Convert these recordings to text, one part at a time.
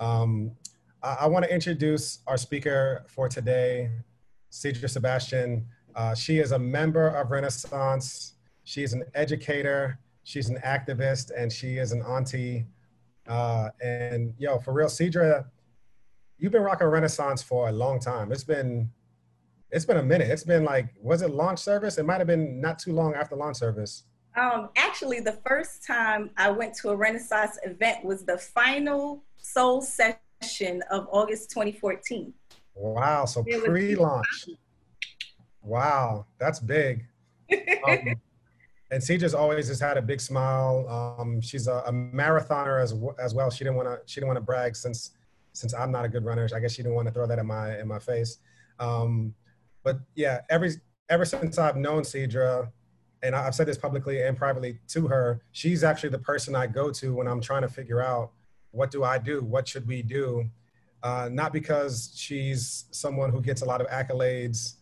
Um, I, I want to introduce our speaker for today, Cedra Sebastian. Uh, she is a member of Renaissance. She's an educator. She's an activist, and she is an auntie. Uh, and yo, for real, Cedra, you've been rocking Renaissance for a long time. It's been it's been a minute. It's been like, was it launch service? It might have been not too long after launch service. Um, actually, the first time I went to a Renaissance event was the final soul session of August 2014. Wow, so pre-launch. Wow, that's big. um, and Cedra's always has had a big smile. Um, she's a, a, marathoner as as well. She didn't want to she didn't want to brag since since I'm not a good runner. I guess she didn't want to throw that in my in my face. Um, but yeah, every ever since I've known Cedra, and I've said this publicly and privately to her, she's actually the person I go to when I'm trying to figure out what do I do, what should we do. Uh, not because she's someone who gets a lot of accolades,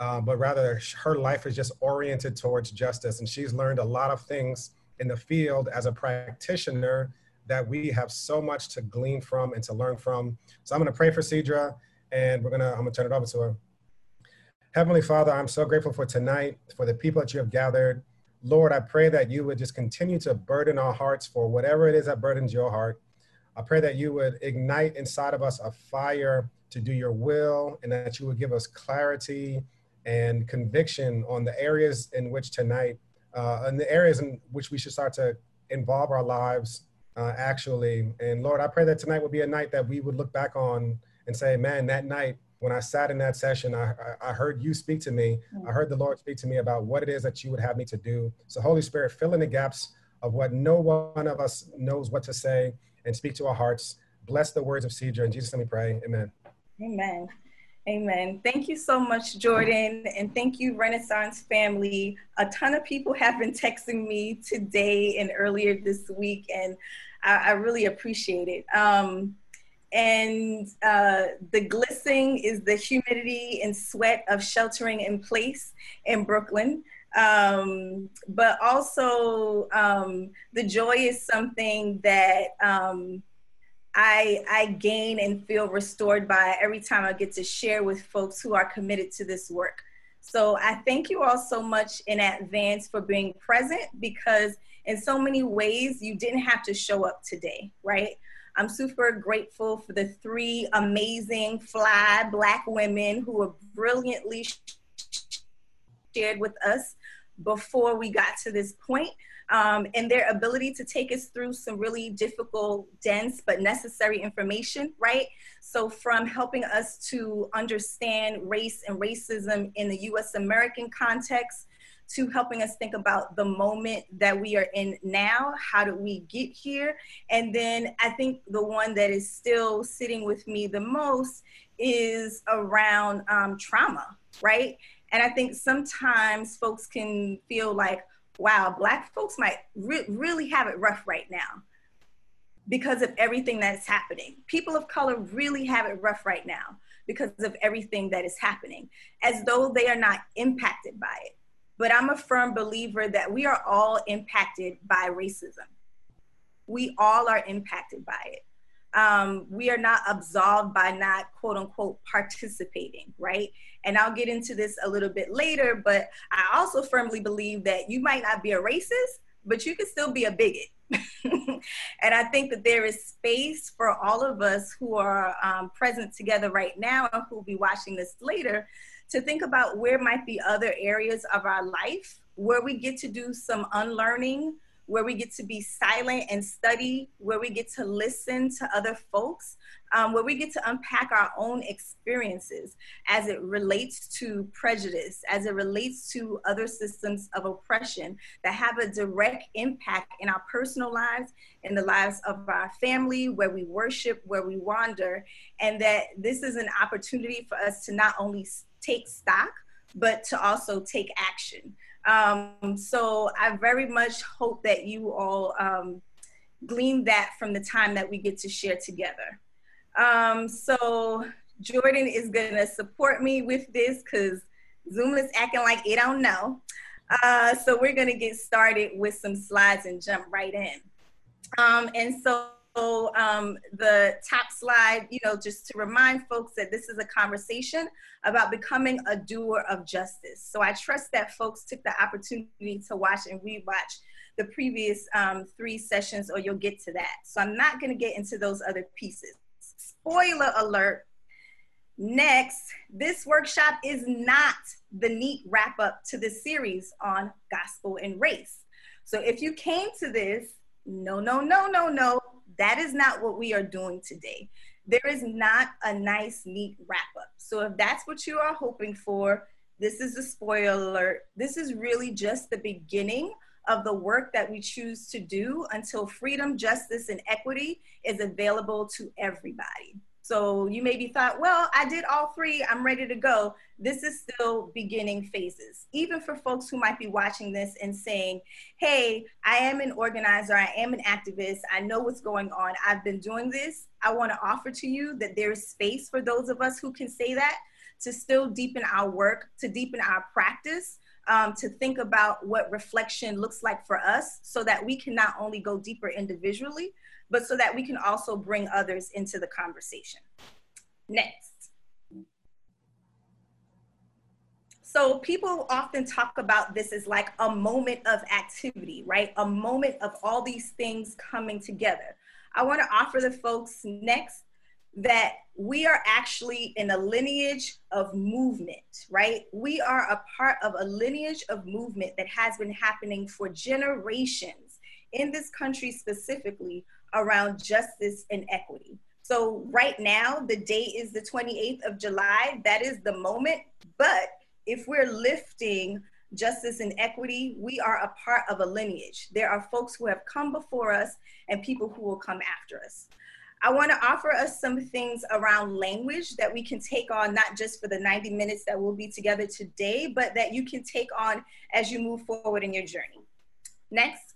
uh, but rather her life is just oriented towards justice, and she's learned a lot of things in the field as a practitioner that we have so much to glean from and to learn from. So I'm going to pray for Cedra, and we're gonna I'm gonna turn it over to her. Heavenly Father, I'm so grateful for tonight, for the people that you have gathered. Lord, I pray that you would just continue to burden our hearts for whatever it is that burdens your heart. I pray that you would ignite inside of us a fire to do your will and that you would give us clarity and conviction on the areas in which tonight, uh, and the areas in which we should start to involve our lives uh, actually. And Lord, I pray that tonight would be a night that we would look back on and say, man, that night when I sat in that session, I, I heard you speak to me. I heard the Lord speak to me about what it is that you would have me to do. So, Holy Spirit, fill in the gaps of what no one of us knows what to say and speak to our hearts. Bless the words of Cedra. In Jesus' name we pray. Amen. Amen. Amen. Thank you so much, Jordan. And thank you, Renaissance family. A ton of people have been texting me today and earlier this week, and I, I really appreciate it. Um, and uh, the glistening is the humidity and sweat of sheltering in place in Brooklyn. Um, but also, um, the joy is something that um, I, I gain and feel restored by every time I get to share with folks who are committed to this work. So I thank you all so much in advance for being present because in so many ways you didn't have to show up today, right? I'm super grateful for the three amazing fly black women who were brilliantly shared with us before we got to this point. Um, and their ability to take us through some really difficult, dense, but necessary information, right? So, from helping us to understand race and racism in the US American context to helping us think about the moment that we are in now. How did we get here? And then I think the one that is still sitting with me the most is around um, trauma, right? And I think sometimes folks can feel like, wow, Black folks might re- really have it rough right now because of everything that's happening. People of color really have it rough right now because of everything that is happening, as though they are not impacted by it. But I'm a firm believer that we are all impacted by racism. We all are impacted by it. Um, we are not absolved by not quote unquote participating, right? And I'll get into this a little bit later, but I also firmly believe that you might not be a racist, but you can still be a bigot. and I think that there is space for all of us who are um, present together right now and who will be watching this later to think about where might be other areas of our life where we get to do some unlearning, where we get to be silent and study, where we get to listen to other folks, um, where we get to unpack our own experiences as it relates to prejudice, as it relates to other systems of oppression that have a direct impact in our personal lives, in the lives of our family, where we worship, where we wander, and that this is an opportunity for us to not only take stock, but to also take action. Um, so I very much hope that you all um, glean that from the time that we get to share together. Um, so Jordan is gonna support me with this because Zoom is acting like it don't know. Uh, so we're gonna get started with some slides and jump right in. Um, and so um, the top slide, you know, just to remind folks that this is a conversation about becoming a doer of justice. So I trust that folks took the opportunity to watch and rewatch the previous um, three sessions, or you'll get to that. So I'm not going to get into those other pieces. Spoiler alert. Next, this workshop is not the neat wrap up to the series on gospel and race. So if you came to this, no, no, no, no, no, that is not what we are doing today. There is not a nice, neat wrap up. So if that's what you are hoping for, this is a spoiler alert. This is really just the beginning of the work that we choose to do until freedom, justice, and equity is available to everybody. So you maybe thought, well, I did all three, I'm ready to go. This is still beginning phases. Even for folks who might be watching this and saying, hey, I am an organizer, I am an activist, I know what's going on, I've been doing this. I want to offer to you that there's space for those of us who can say that to still deepen our work, to deepen our practice, um, to think about what reflection looks like for us so that we can not only go deeper individually, but so that we can also bring others into the conversation. Next. So people often talk about this as like a moment of activity, right? A moment of all these things coming together. I want to offer the folks next that we are actually in a lineage of movement, right? We are a part of a lineage of movement that has been happening for generations in this country specifically around justice and equity. So, right now, the date is the 28th of July. That is the moment. But if we're lifting justice and equity, we are a part of a lineage. There are folks who have come before us and people who will come after us. I want to offer us some things around language that we can take on, not just for the 90 minutes that we'll be together today, but that you can take on as you move forward in your journey. Next.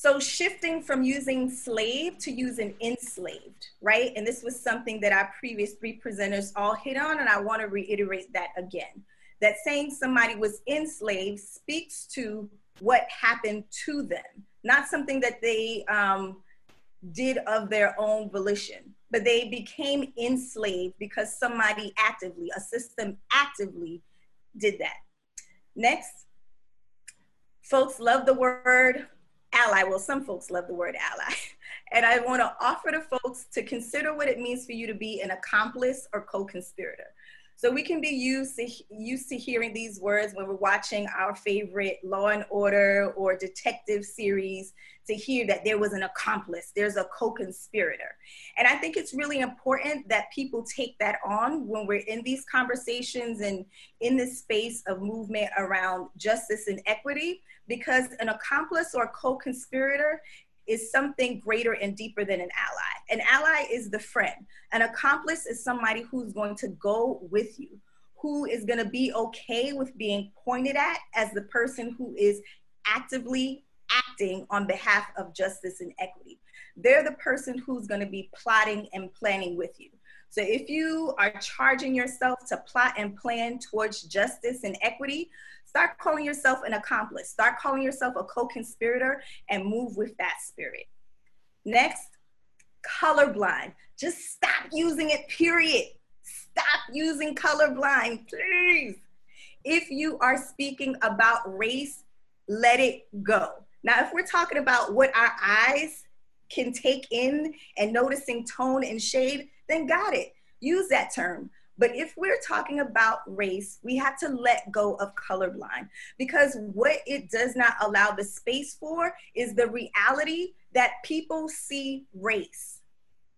So shifting from using slave to using enslaved, right? And this was something that our previous three presenters all hit on, and I want to reiterate that again. That saying somebody was enslaved speaks to what happened to them, not something that they um, did of their own volition, but they became enslaved because somebody actively, a system actively did that. Next, folks love the word ally. Well, some folks love the word ally. And I want to offer to folks to consider what it means for you to be an accomplice or co conspirator. So we can be used to, used to hearing these words when we're watching our favorite Law and Order or detective series to hear that there was an accomplice, there's a co-conspirator. And I think it's really important that people take that on when we're in these conversations and in this space of movement around justice and equity, because an accomplice or co-conspirator is something greater and deeper than an ally. An ally is the friend. An accomplice is somebody who's going to go with you, who is going to be okay with being pointed at as the person who is actively acting on behalf of justice and equity. They're the person who's going to be plotting and planning with you. So if you are charging yourself to plot and plan towards justice and equity, Start calling yourself an accomplice. Start calling yourself a co conspirator and move with that spirit. Next, colorblind. Just stop using it, period. Stop using colorblind, please. If you are speaking about race, let it go. Now, if we're talking about what our eyes can take in and noticing tone and shade, then got it. Use that term. But if we're talking about race, we have to let go of colorblind because what it does not allow the space for is the reality that people see race.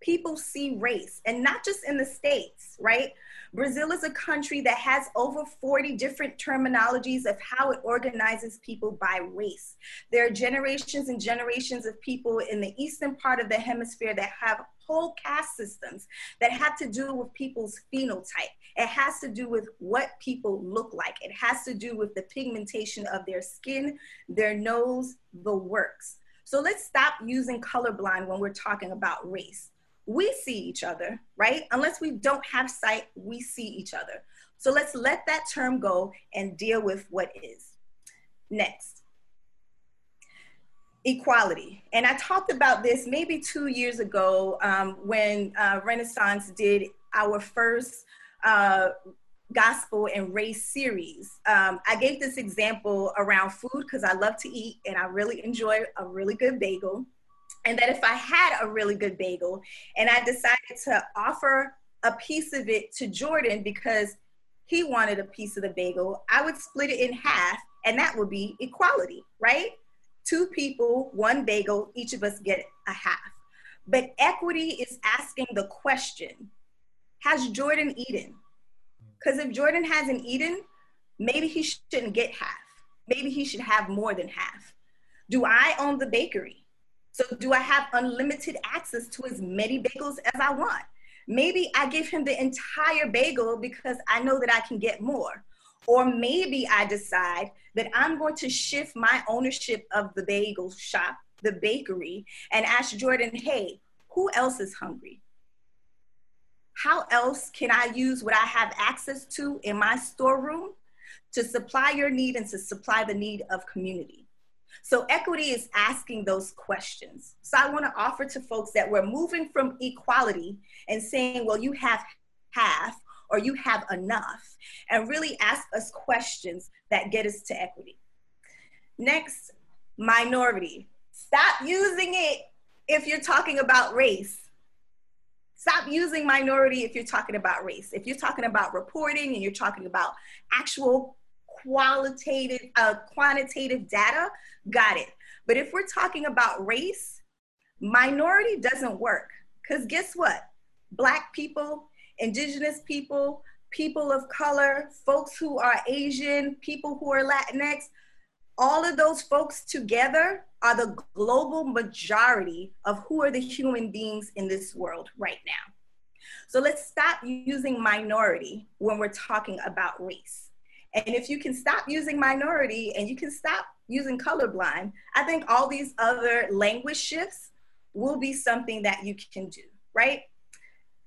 People see race, and not just in the States, right? Brazil is a country that has over 40 different terminologies of how it organizes people by race. There are generations and generations of people in the eastern part of the hemisphere that have whole caste systems that have to do with people's phenotype. It has to do with what people look like. It has to do with the pigmentation of their skin, their nose, the works. So let's stop using colorblind when we're talking about race. We see each other, right? Unless we don't have sight, we see each other. So let's let that term go and deal with what is. Next. equality. And I talked about this maybe two years ago um, when uh, Renaissance did our first uh, gospel and race series. Um, I gave this example around food because I love to eat and I really enjoy a really good bagel. And that if I had a really good bagel and I decided to offer a piece of it to Jordan because he wanted a piece of the bagel, I would split it in half and that would be equality, right? Two people, one bagel, each of us get a half. But equity is asking the question Has Jordan eaten? Because if Jordan hasn't eaten, maybe he shouldn't get half. Maybe he should have more than half. Do I own the bakery? So do I have unlimited access to as many bagels as I want? Maybe I give him the entire bagel because I know that I can get more. Or maybe I decide that I'm going to shift my ownership of the bagel shop, the bakery, and ask Jordan, hey, who else is hungry? How else can I use what I have access to in my storeroom to supply your need and to supply the need of community? So equity is asking those questions. So I want to offer to folks that we're moving from equality and saying, well, you have half or you have enough, and really ask us questions that get us to equity. Next, minority. Stop using it if you're talking about race. Stop using minority if you're talking about race. If you're talking about reporting and you're talking about actual qualitative, uh, quantitative data, got it. But if we're talking about race, minority doesn't work. Because guess what? Black people, indigenous people, people of color, folks who are Asian, people who are Latinx, all of those folks together are the global majority of who are the human beings in this world right now. So let's stop using minority when we're talking about race. And if you can stop using minority and you can stop using colorblind, I think all these other language shifts will be something that you can do, right?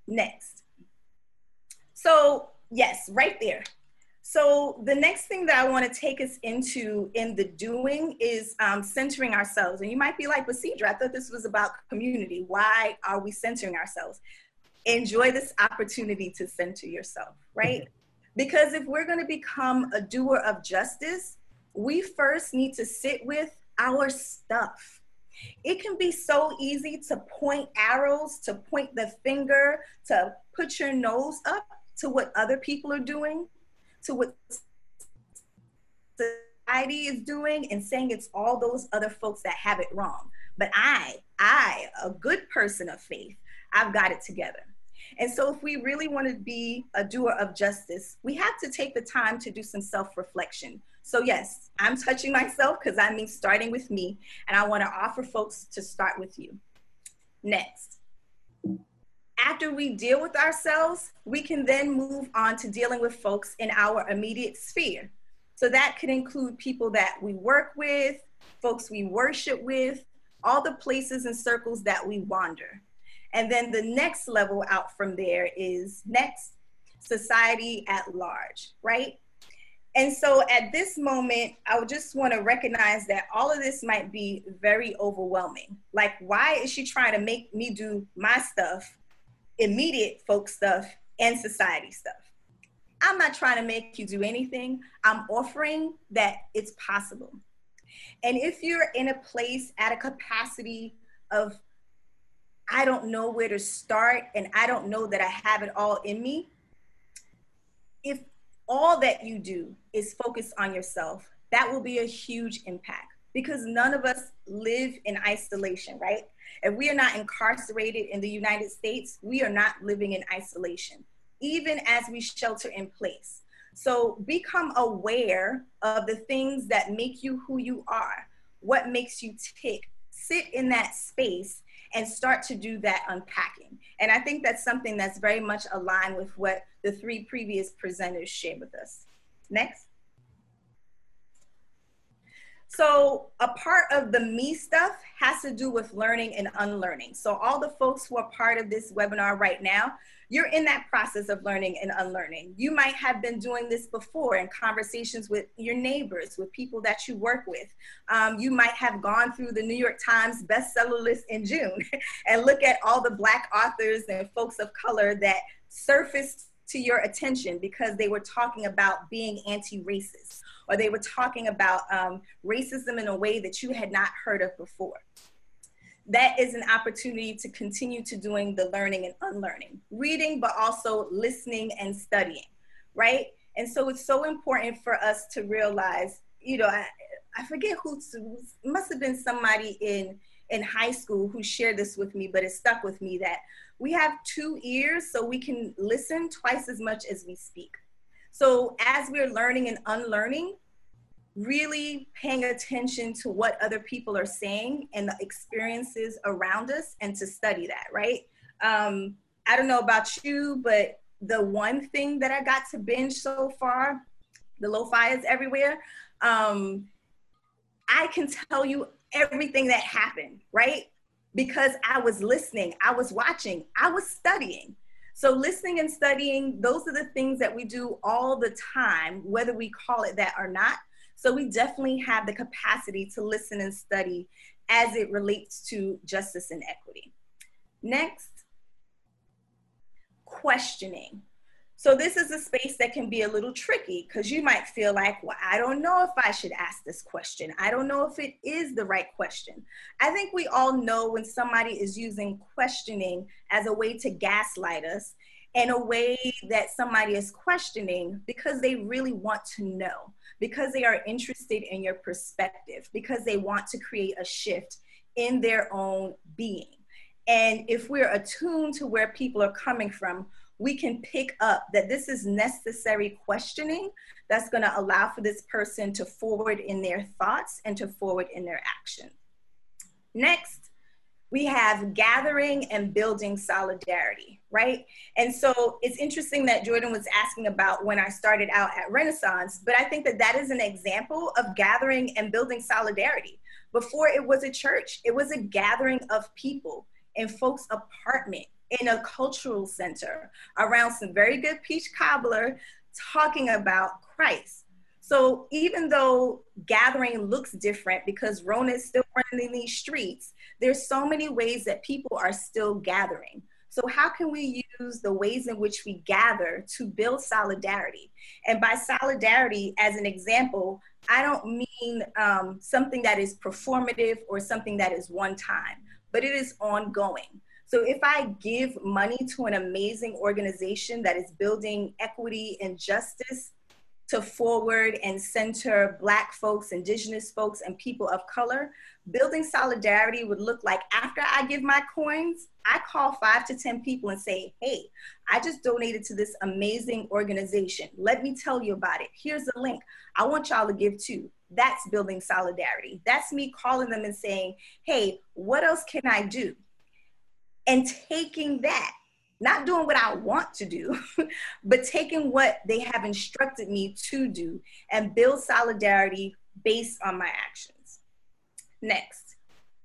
Next. So, yes, right there. So the next thing that I want to take us into in the doing is um, centering ourselves. And you might be like, but Cedra, I thought this was about community. Why are we centering ourselves? Enjoy this opportunity to center yourself, right? Because if we're going to become a doer of justice, we first need to sit with our stuff. It can be so easy to point arrows, to point the finger, to put your nose up to what other people are doing to what society is doing and saying it's all those other folks that have it wrong. But I, I, a good person of faith, I've got it together. And so, if we really want to be a doer of justice, we have to take the time to do some self reflection. So, yes, I'm touching myself because I mean starting with me, and I want to offer folks to start with you. Next after we deal with ourselves, we can then move on to dealing with folks in our immediate sphere. So that could include people that we work with, folks we worship with, all the places and circles that we wander. And then the next level out from there is next, society at large, right? And so at this moment, I would just want to recognize that all of this might be very overwhelming. Like, why is she trying to make me do my stuff immediate folk stuff and society stuff. I'm not trying to make you do anything. I'm offering that it's possible. And if you're in a place at a capacity of, I don't know where to start and I don't know that I have it all in me, if all that you do is focus on yourself, that will be a huge impact because none of us live in isolation, right? If we are not incarcerated in the United States, we are not living in isolation, even as we shelter in place. So become aware of the things that make you who you are, what makes you tick. Sit in that space and start to do that unpacking. And I think that's something that's very much aligned with what the three previous presenters shared with us. Next. So a part of the me stuff has to do with learning and unlearning. So all the folks who are part of this webinar right now, you're in that process of learning and unlearning. You might have been doing this before in conversations with your neighbors, with people that you work with. Um, you might have gone through the New York Times bestseller list in June and look at all the Black authors and folks of color that surfaced to your attention because they were talking about being anti racist or they were talking about um, racism in a way that you had not heard of before. That is an opportunity to continue to doing the learning and unlearning, reading, but also listening and studying, right? And so it's so important for us to realize, you know, I, I forget who, must have been somebody in in high school who shared this with me, but it stuck with me that we have two ears so we can listen twice as much as we speak. So as we're learning and unlearning, really paying attention to what other people are saying and the experiences around us and to study that, right? Um, I don't know about you, but the one thing that I got to binge so far, the Little Fires Everywhere. Um, I can tell you everything that happened, right? Because I was listening, I was watching, I was studying. So, listening and studying, those are the things that we do all the time, whether we call it that or not. So, we definitely have the capacity to listen and study as it relates to justice and equity. Next, questioning. So this is a space that can be a little tricky because you might feel like, well, I don't know if I should ask this question. I don't know if it is the right question. I think we all know when somebody is using questioning as a way to gaslight us in a way that somebody is questioning because they really want to know, because they are interested in your perspective, because they want to create a shift in their own being. And if we're attuned to where people are coming from, we can pick up that this is necessary questioning that's going to allow for this person to forward in their thoughts and to forward in their action. Next, we have gathering and building solidarity, right? And so it's interesting that Jordan was asking about when I started out at Renaissance, but I think that that is an example of gathering and building solidarity. Before it was a church, it was a gathering of people in folks' apartment in a cultural center around some very good peach cobbler talking about Christ. So even though gathering looks different because Rona is still running in these streets, there's so many ways that people are still gathering. So how can we use the ways in which we gather to build solidarity? And by solidarity, as an example, I don't mean um, something that is performative or something that is one time, but it is ongoing. So if I give money to an amazing organization that is building equity and justice to forward and center Black folks, Indigenous folks, and people of color, building solidarity would look like after I give my coins, I call five to 10 people and say, hey, I just donated to this amazing organization. Let me tell you about it. Here's the link. I want y'all to give too. That's building solidarity. That's me calling them and saying, hey, what else can I do? and taking that not doing what I want to do, but taking what they have instructed me to do and build solidarity based on my actions. Next,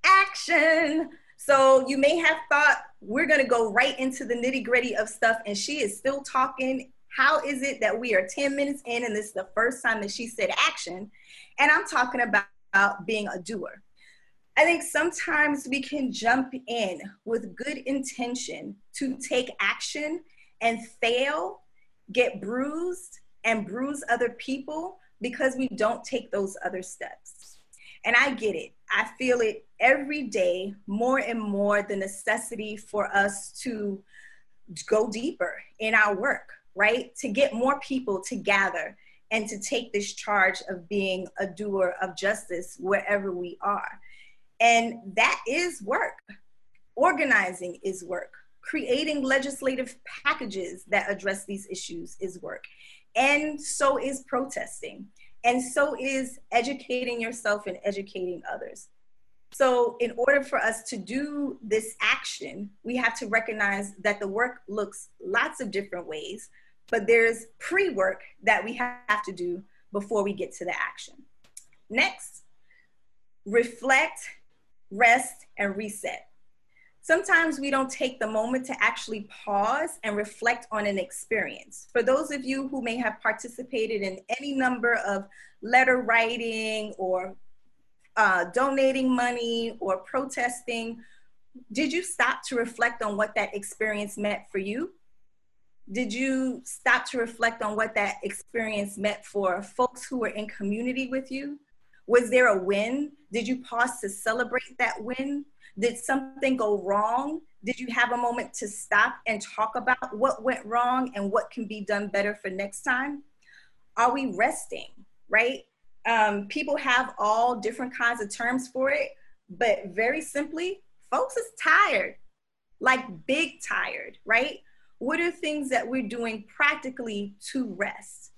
action. So you may have thought we're going to go right into the nitty gritty of stuff, and she is still talking. How is it that we are 10 minutes in and this is the first time that she said action? And I'm talking about being a doer. I think sometimes we can jump in with good intention to take action and fail, get bruised, and bruise other people because we don't take those other steps. And I get it. I feel it every day more and more the necessity for us to go deeper in our work, right? To get more people to gather and to take this charge of being a doer of justice wherever we are. And that is work. Organizing is work. Creating legislative packages that address these issues is work. And so is protesting. And so is educating yourself and educating others. So, in order for us to do this action, we have to recognize that the work looks lots of different ways, but there's pre work that we have to do before we get to the action. Next, reflect, rest, and reset. Sometimes we don't take the moment to actually pause and reflect on an experience. For those of you who may have participated in any number of letter writing or uh, donating money or protesting, did you stop to reflect on what that experience meant for you? Did you stop to reflect on what that experience meant for folks who were in community with you? Was there a win? Did you pause to celebrate that win? Did something go wrong? Did you have a moment to stop and talk about what went wrong and what can be done better for next time? Are we resting, right? Um, people have all different kinds of terms for it, but very simply, folks is tired, like big tired, right? What are things that we're doing practically to rest?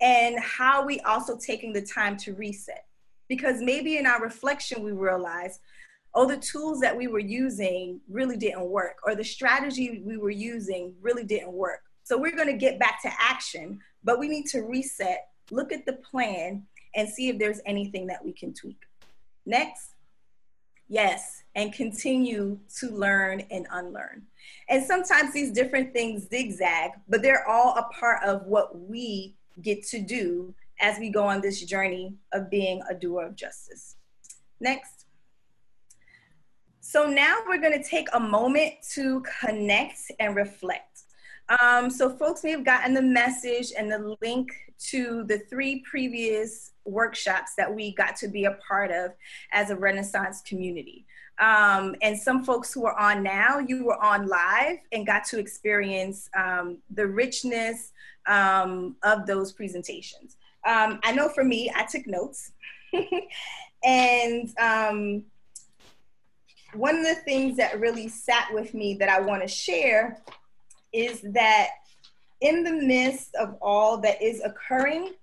And how are we also taking the time to reset? Because maybe in our reflection, we realize, oh, the tools that we were using really didn't work, or the strategy we were using really didn't work. So we're going to get back to action, but we need to reset, look at the plan, and see if there's anything that we can tweak. Next. Yes, and continue to learn and unlearn. And sometimes these different things zigzag, but they're all a part of what we get to do as we go on this journey of being a doer of justice. Next. So now we're going to take a moment to connect and reflect. Um, so folks may have gotten the message and the link to the three previous workshops that we got to be a part of as a Renaissance community. Um, and some folks who are on now, you were on live and got to experience um, the richness um, of those presentations. Um, I know for me, I took notes. and um, one of the things that really sat with me that I want to share is that in the midst of all that is occurring,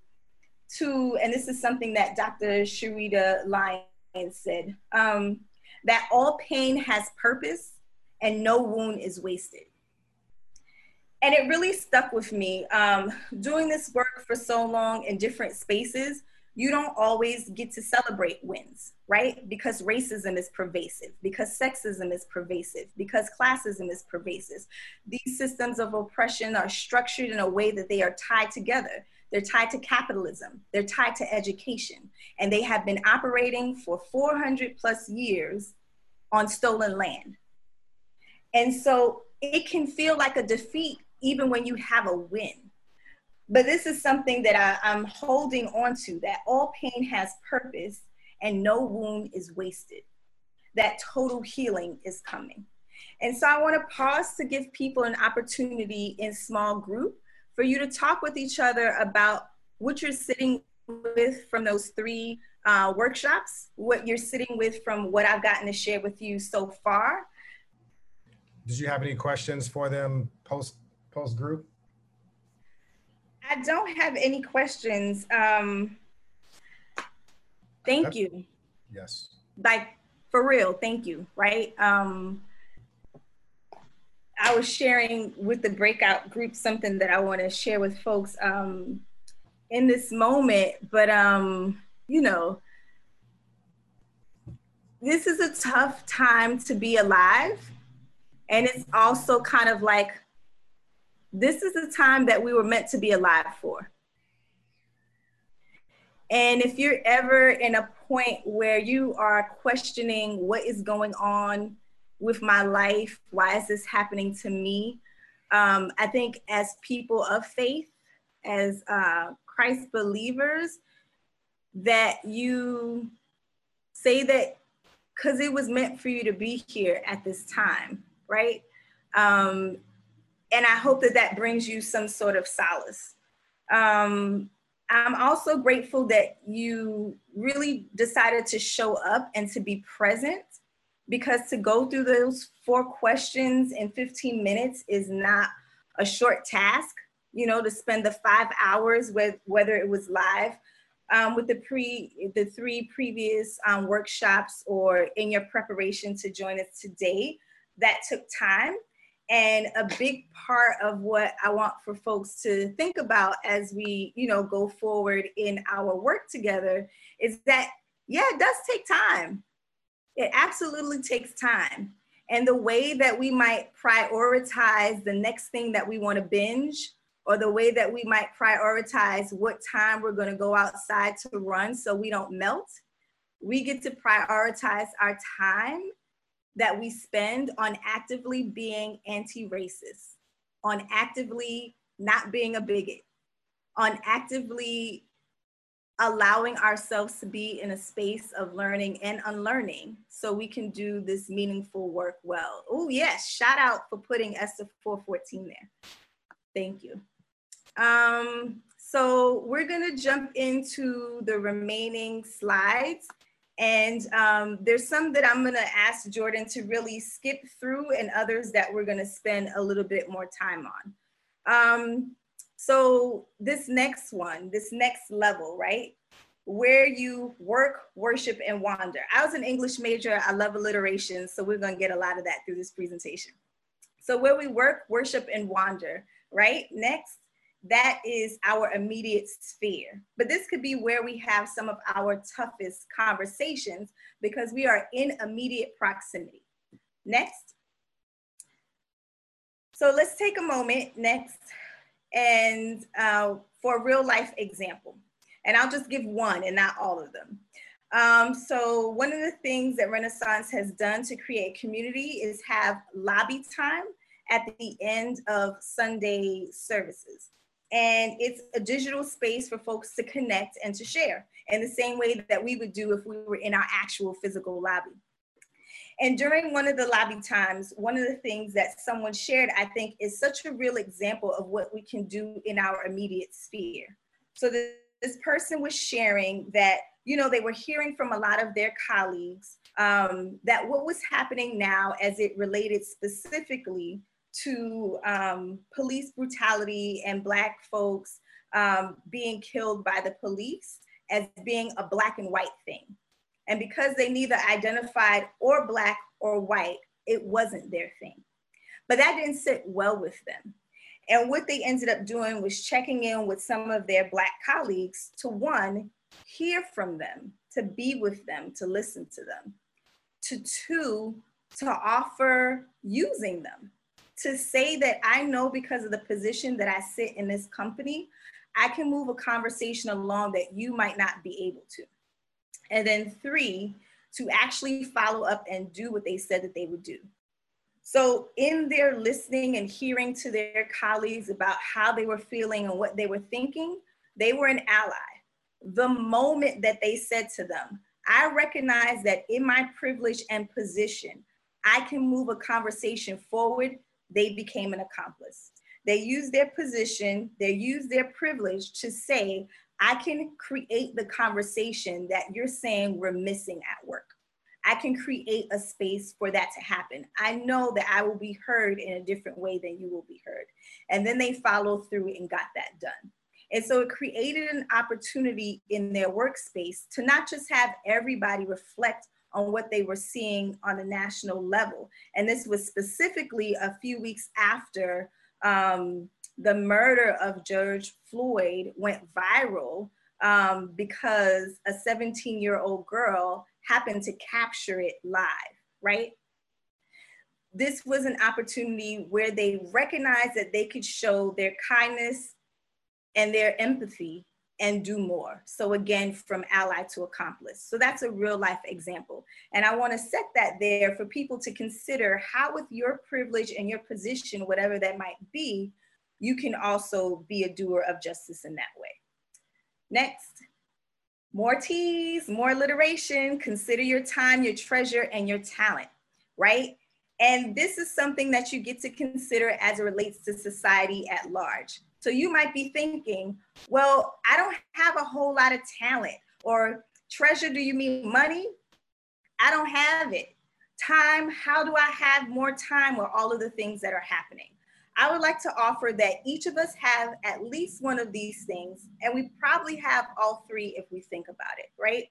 to, and this is something that Dr. Sharita Lyons said, um, that all pain has purpose and no wound is wasted. And it really stuck with me. Um, doing this work for so long in different spaces, you don't always get to celebrate wins, right? Because racism is pervasive, because sexism is pervasive, because classism is pervasive. These systems of oppression are structured in a way that they are tied together. They're tied to capitalism, they're tied to education, and they have been operating for 400 plus years on stolen land. And so it can feel like a defeat even when you have a win but this is something that I, I'm holding on to that all pain has purpose and no wound is wasted, that total healing is coming. And so I want to pause to give people an opportunity in small group for you to talk with each other about what you're sitting with from those three uh, workshops, what you're sitting with from what I've gotten to share with you so far. Did you have any questions for them post post group? I don't have any questions. Um, thank you. Yes. Like for real, thank you. Right. Um, I was sharing with the breakout group something that I want to share with folks um, in this moment, but um, you know, this is a tough time to be alive, and it's also kind of like this is the time that we were meant to be alive for. And if you're ever in a point where you are questioning what is going on with my life, why is this happening to me? Um, I think as people of faith, as uh, Christ believers, that you say that because it was meant for you to be here at this time, right? Um, and I hope that that brings you some sort of solace. Um, I'm also grateful that you really decided to show up and to be present because to go through those four questions in 15 minutes is not a short task. You know, to spend the five hours with whether it was live um, with the pre the three previous um, workshops or in your preparation to join us today, that took time. And a big part of what I want for folks to think about as we, you know, go forward in our work together is that Yeah, it does take time. It absolutely takes time. And the way that we might prioritize the next thing that we want to binge, or the way that we might prioritize what time we're going to go outside to run so we don't melt, we get to prioritize our time that we spend on actively being anti racist, on actively not being a bigot, on actively allowing ourselves to be in a space of learning and unlearning so we can do this meaningful work well. Oh, yes, shout out for putting Esther 414 there. Thank you. Um, so we're gonna jump into the remaining slides. And um, there's some that I'm gonna ask Jordan to really skip through and others that we're gonna spend a little bit more time on. Um, so this next one, this next level, right? Where you work, worship, and wander. I was an English major. I love alliteration. So we're gonna get a lot of that through this presentation. So where we work, worship, and wander, right? Next, that is our immediate sphere. But this could be where we have some of our toughest conversations because we are in immediate proximity. Next. So let's take a moment next and uh, for a real life example. And I'll just give one and not all of them. Um, so one of the things that Renaissance has done to create community is have lobby time at the end of Sunday services. And it's a digital space for folks to connect and to share in the same way that we would do if we were in our actual physical lobby. And during one of the lobby times, one of the things that someone shared, I think, is such a real example of what we can do in our immediate sphere. So this person was sharing that, you know, they were hearing from a lot of their colleagues um, that what was happening now as it related specifically to um, police brutality and Black folks um, being killed by the police as being a Black and white thing. And because they neither identified or Black or white, it wasn't their thing. But that didn't sit well with them. And what they ended up doing was checking in with some of their Black colleagues to one, hear from them, to be with them, to listen to them, to two, to offer using them to say that I know because of the position that I sit in this company, I can move a conversation along that you might not be able to. And then three, to actually follow up and do what they said that they would do. So, in their listening and hearing to their colleagues about how they were feeling and what they were thinking, they were an ally. The moment that they said to them, I recognize that in my privilege and position, I can move a conversation forward they became an accomplice. They used their position, they used their privilege to say, I can create the conversation that you're saying we're missing at work. I can create a space for that to happen. I know that I will be heard in a different way than you will be heard. And then they followed through and got that done. And so it created an opportunity in their workspace to not just have everybody reflect on what they were seeing on a national level. And this was specifically a few weeks after um, the murder of George Floyd went viral um, because a 17 year old girl happened to capture it live, right? This was an opportunity where they recognized that they could show their kindness and their empathy and do more. So again, from ally to accomplice. So that's a real life example. And I wanna set that there for people to consider how with your privilege and your position, whatever that might be, you can also be a doer of justice in that way. Next, more T's, more alliteration, consider your time, your treasure, and your talent, right? And this is something that you get to consider as it relates to society at large. So you might be thinking, well, I don't have a whole lot of talent or treasure. Do you mean money? I don't have it. Time, how do I have more time with all of the things that are happening? I would like to offer that each of us have at least one of these things, and we probably have all three if we think about it, right?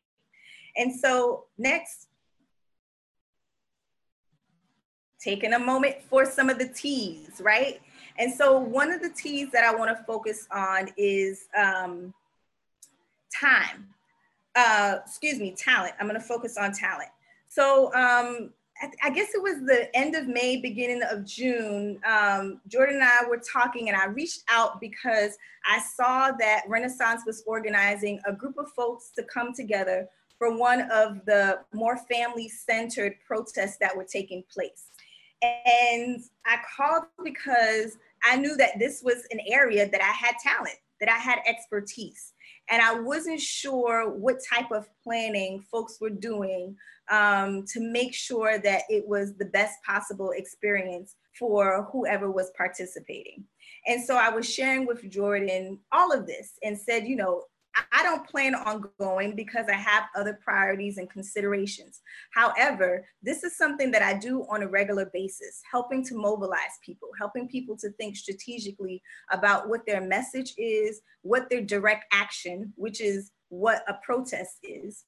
And so, next, taking a moment for some of the T's, right? And so one of the T's that I want to focus on is um, time. uh, excuse me, talent. I'm going to focus on talent. So um, I guess it was the end of May, beginning of June. Um, Jordan and I were talking, and I reached out because I saw that Renaissance was organizing a group of folks to come together for one of the more family centered protests that were taking place. And I called because I knew that this was an area that I had talent, that I had expertise. And I wasn't sure what type of planning folks were doing um, to make sure that it was the best possible experience for whoever was participating. And so I was sharing with Jordan all of this and said, you know, I don't plan on going because I have other priorities and considerations. However, this is something that I do on a regular basis, helping to mobilize people, helping people to think strategically about what their message is, what their direct action, which is what a protest is,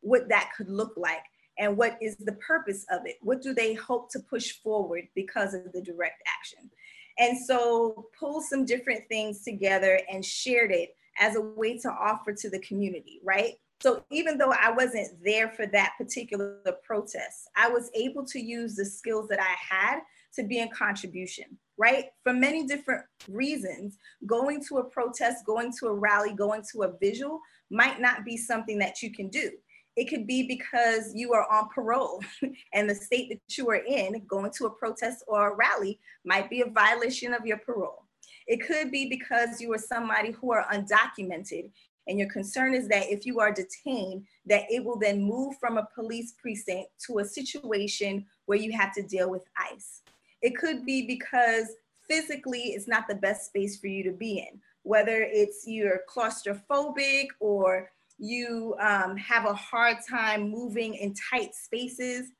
what that could look like, and what is the purpose of it? What do they hope to push forward because of the direct action? And so pull some different things together and shared it as a way to offer to the community, right? So even though I wasn't there for that particular protest, I was able to use the skills that I had to be in contribution, right? For many different reasons, going to a protest, going to a rally, going to a visual might not be something that you can do. It could be because you are on parole and the state that you are in, going to a protest or a rally might be a violation of your parole. It could be because you are somebody who are undocumented and your concern is that if you are detained, that it will then move from a police precinct to a situation where you have to deal with ICE. It could be because physically it's not the best space for you to be in, whether it's you're claustrophobic or you um, have a hard time moving in tight spaces,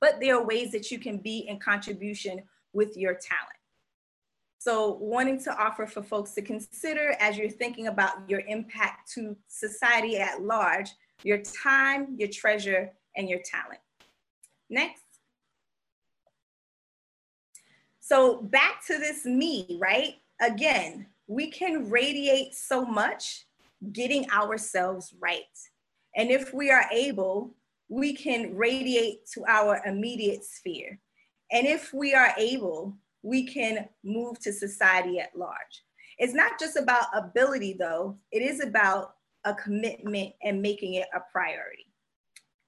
but there are ways that you can be in contribution with your talent. So wanting to offer for folks to consider as you're thinking about your impact to society at large, your time, your treasure, and your talent. Next. So back to this me, right? Again, we can radiate so much getting ourselves right. And if we are able, we can radiate to our immediate sphere. And if we are able, we can move to society at large. It's not just about ability, though, it is about a commitment and making it a priority.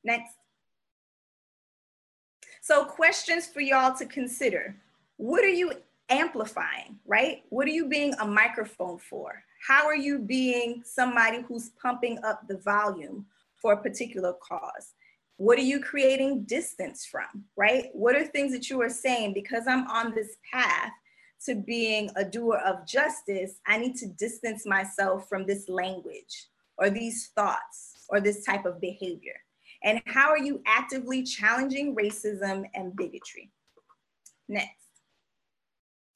Next. So, questions for y'all to consider. What are you amplifying, right? What are you being a microphone for? How are you being somebody who's pumping up the volume for a particular cause? What are you creating distance from, right? What are things that you are saying? Because I'm on this path to being a doer of justice, I need to distance myself from this language or these thoughts or this type of behavior. And how are you actively challenging racism and bigotry? Next.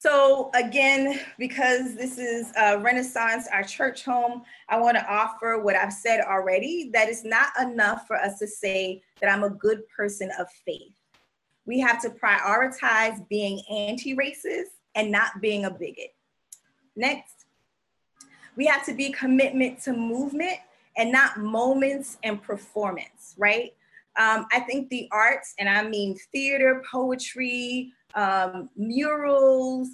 So again, because this is a Renaissance, our church home, I want to offer what I've said already, that it's not enough for us to say that I'm a good person of faith. We have to prioritize being anti-racist and not being a bigot. Next, we have to be commitment to movement and not moments and performance, right? Um, I think the arts, and I mean theater, poetry, um, murals,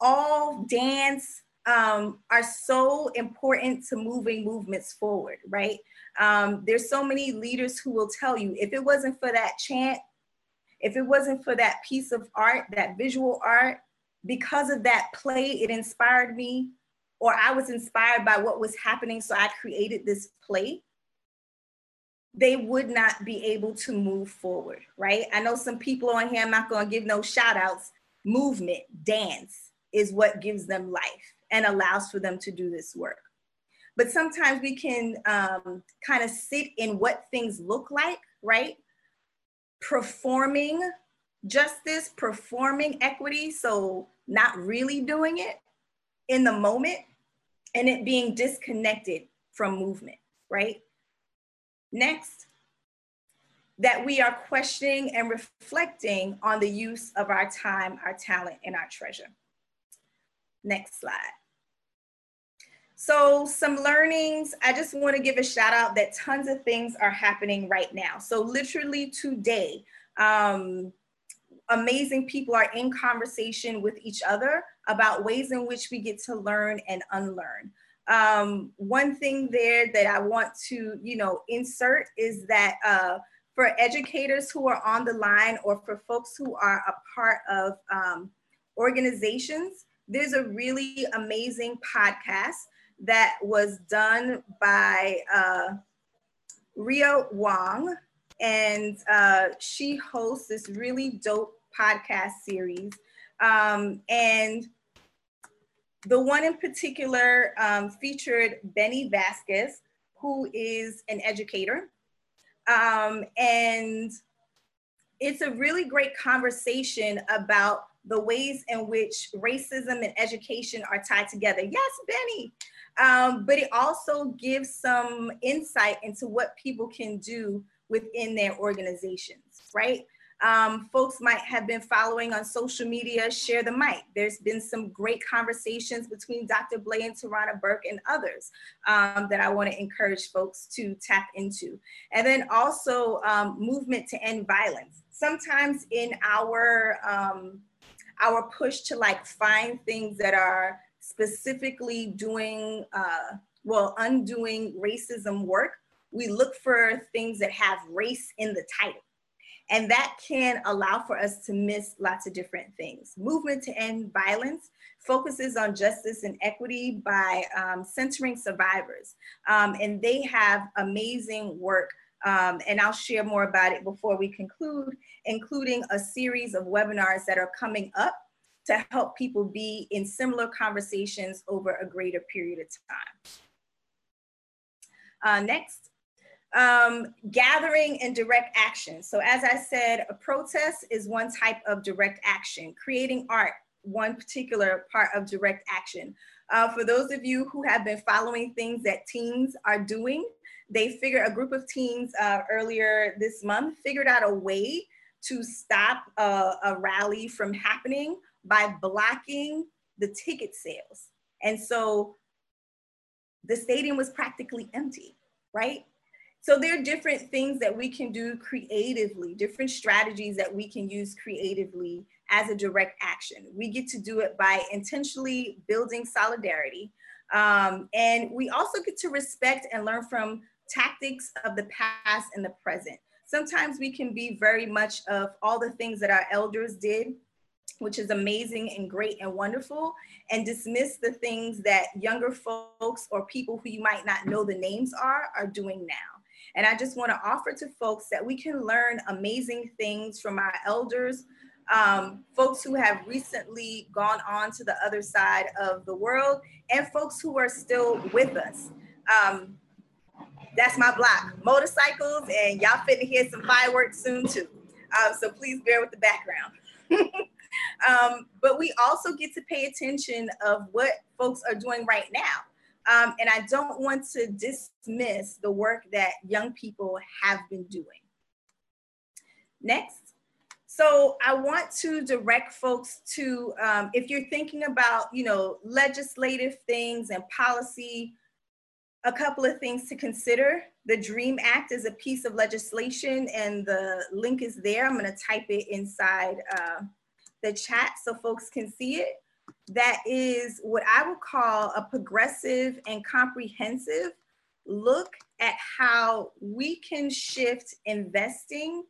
all dance um, are so important to moving movements forward, right? Um, there's so many leaders who will tell you if it wasn't for that chant, if it wasn't for that piece of art, that visual art, because of that play, it inspired me, or I was inspired by what was happening, so I created this play they would not be able to move forward, right? I know some people on here, I'm not to give no shout outs. Movement, dance is what gives them life and allows for them to do this work. But sometimes we can um, kind of sit in what things look like, right? Performing justice, performing equity, so not really doing it in the moment and it being disconnected from movement, right? Next, that we are questioning and reflecting on the use of our time, our talent, and our treasure. Next slide. So, some learnings, I just want to give a shout out that tons of things are happening right now. So, literally today, um, amazing people are in conversation with each other about ways in which we get to learn and unlearn. Um, one thing there that I want to, you know, insert is that uh, for educators who are on the line or for folks who are a part of um, organizations, there's a really amazing podcast that was done by uh, Ria Wong, and uh, she hosts this really dope podcast series. Um, and the one in particular um, featured Benny Vasquez, who is an educator. Um, and it's a really great conversation about the ways in which racism and education are tied together. Yes, Benny. Um, but it also gives some insight into what people can do within their organizations, right? Um, folks might have been following on social media, share the mic. There's been some great conversations between Dr. Blay and Tarana Burke and others um, that I wanna encourage folks to tap into. And then also um, movement to end violence. Sometimes in our, um, our push to like find things that are specifically doing, uh, well, undoing racism work, we look for things that have race in the title. And that can allow for us to miss lots of different things. Movement to End Violence focuses on justice and equity by um, centering survivors. Um, and they have amazing work. Um, and I'll share more about it before we conclude, including a series of webinars that are coming up to help people be in similar conversations over a greater period of time. Uh, next. Um, gathering and direct action. So as I said, a protest is one type of direct action. Creating art, one particular part of direct action. Uh, for those of you who have been following things that teens are doing, they figured a group of teens uh, earlier this month figured out a way to stop a, a rally from happening by blocking the ticket sales. And so the stadium was practically empty, right? So there are different things that we can do creatively, different strategies that we can use creatively as a direct action. We get to do it by intentionally building solidarity. Um, and we also get to respect and learn from tactics of the past and the present. Sometimes we can be very much of all the things that our elders did, which is amazing and great and wonderful, and dismiss the things that younger folks or people who you might not know the names are are doing now. And I just want to offer to folks that we can learn amazing things from our elders, um, folks who have recently gone on to the other side of the world, and folks who are still with us. Um, that's my block, motorcycles, and y'all fitting to hear some fireworks soon too. Um, so please bear with the background. um, but we also get to pay attention of what folks are doing right now. Um, and I don't want to dismiss the work that young people have been doing. Next. So I want to direct folks to, um, if you're thinking about, you know, legislative things and policy, a couple of things to consider. The BREATHE Act is a piece of legislation and the link is there. I'm gonna type it inside uh, the chat so folks can see it that is what I would call a progressive and comprehensive look at how we can shift investing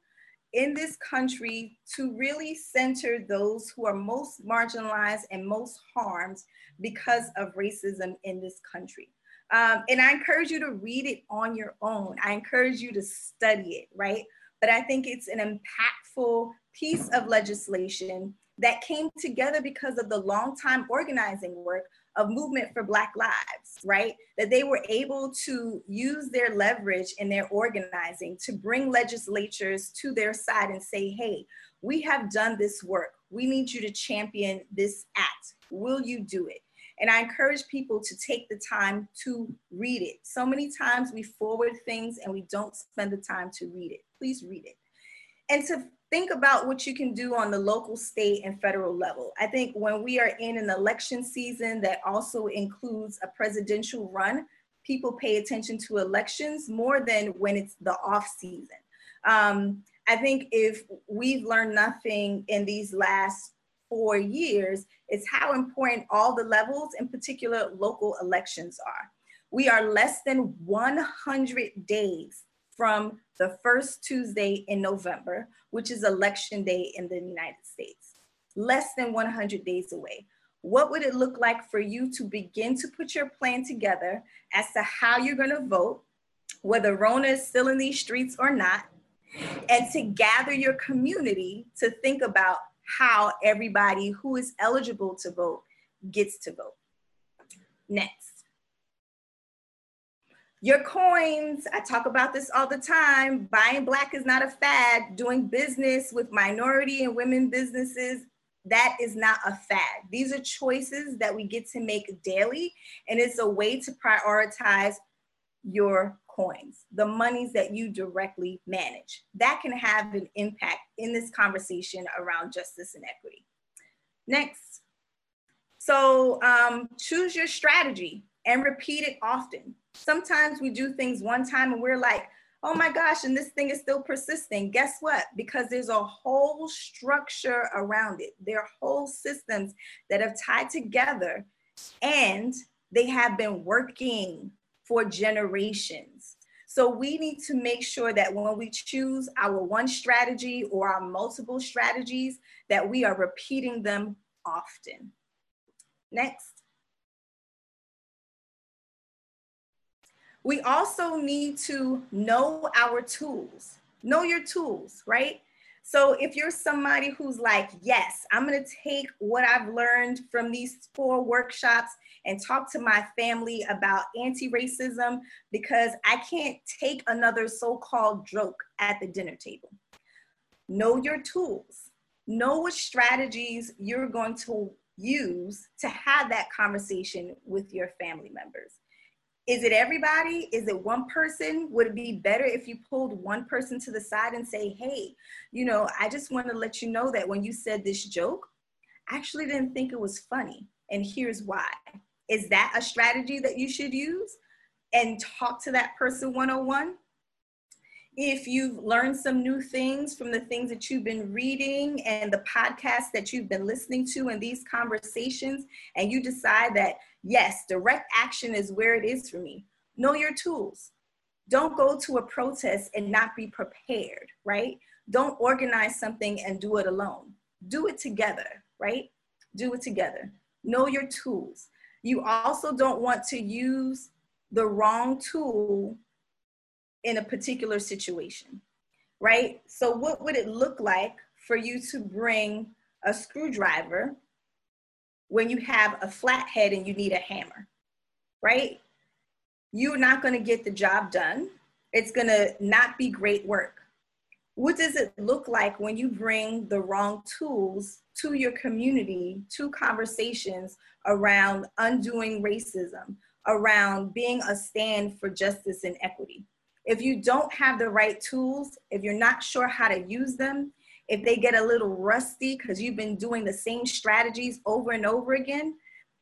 in this country to really center those who are most marginalized and most harmed because of racism in this country. Um, and I encourage you to read it on your own. I encourage you to study it, right? But I think it's an impactful piece of legislation that came together because of the long time organizing work of Movement for Black Lives, right? That they were able to use their leverage in their organizing to bring legislatures to their side and say, hey, we have done this work. We need you to champion this act. Will you do it? And I encourage people to take the time to read it. So many times we forward things and we don't spend the time to read it. Please read it. And to think about what you can do on the local, state, and federal level. I think when we are in an election season that also includes a presidential run, people pay attention to elections more than when it's the off season. Um, I think if we've learned nothing in these last four years, it's how important all the levels, in particular local elections, are. We are less than 100 days from the first Tuesday in November, which is election day in the United States. Less than 100 days away. What would it look like for you to begin to put your plan together as to how you're going to vote, whether Rona is still in these streets or not, and to gather your community to think about how everybody who is eligible to vote gets to vote. Next. Your coins, I talk about this all the time. Buying Black is not a fad. Doing business with minority and women businesses, that is not a fad. These are choices that we get to make daily, and it's a way to prioritize your coins, the monies that you directly manage. That can have an impact in this conversation around justice and equity. Next. So um, choose your strategy and repeat it often. Sometimes we do things one time and we're like, oh my gosh, and this thing is still persisting. Guess what? Because there's a whole structure around it. There are whole systems that have tied together and they have been working for generations. So we need to make sure that when we choose our one strategy or our multiple strategies, that we are repeating them often. Next. We also need to know our tools. Know your tools, right? So if you're somebody who's like, yes, I'm going to take what I've learned from these four workshops and talk to my family about anti-racism because I can't take another so-called joke at the dinner table. Know your tools. Know what strategies you're going to use to have that conversation with your family members. Is it everybody? Is it one person? Would it be better if you pulled one person to the side and say, hey, you know, I just want to let you know that when you said this joke, I actually didn't think it was funny. And here's why. Is that a strategy that you should use? And talk to that person one on one? If you've learned some new things from the things that you've been reading and the podcasts that you've been listening to and these conversations, and you decide that Yes, direct action is where it is for me. Know your tools. Don't go to a protest and not be prepared, right? Don't organize something and do it alone. Do it together, right? Do it together. Know your tools. You also don't want to use the wrong tool in a particular situation, right? So, what would it look like for you to bring a screwdriver when you have a flat head and you need a hammer, right? You're not going to get the job done. It's going to not be great work. What does it look like when you bring the wrong tools to your community, to conversations around undoing racism, around being a stand for justice and equity? If you don't have the right tools, if you're not sure how to use them, if they get a little rusty because you've been doing the same strategies over and over again,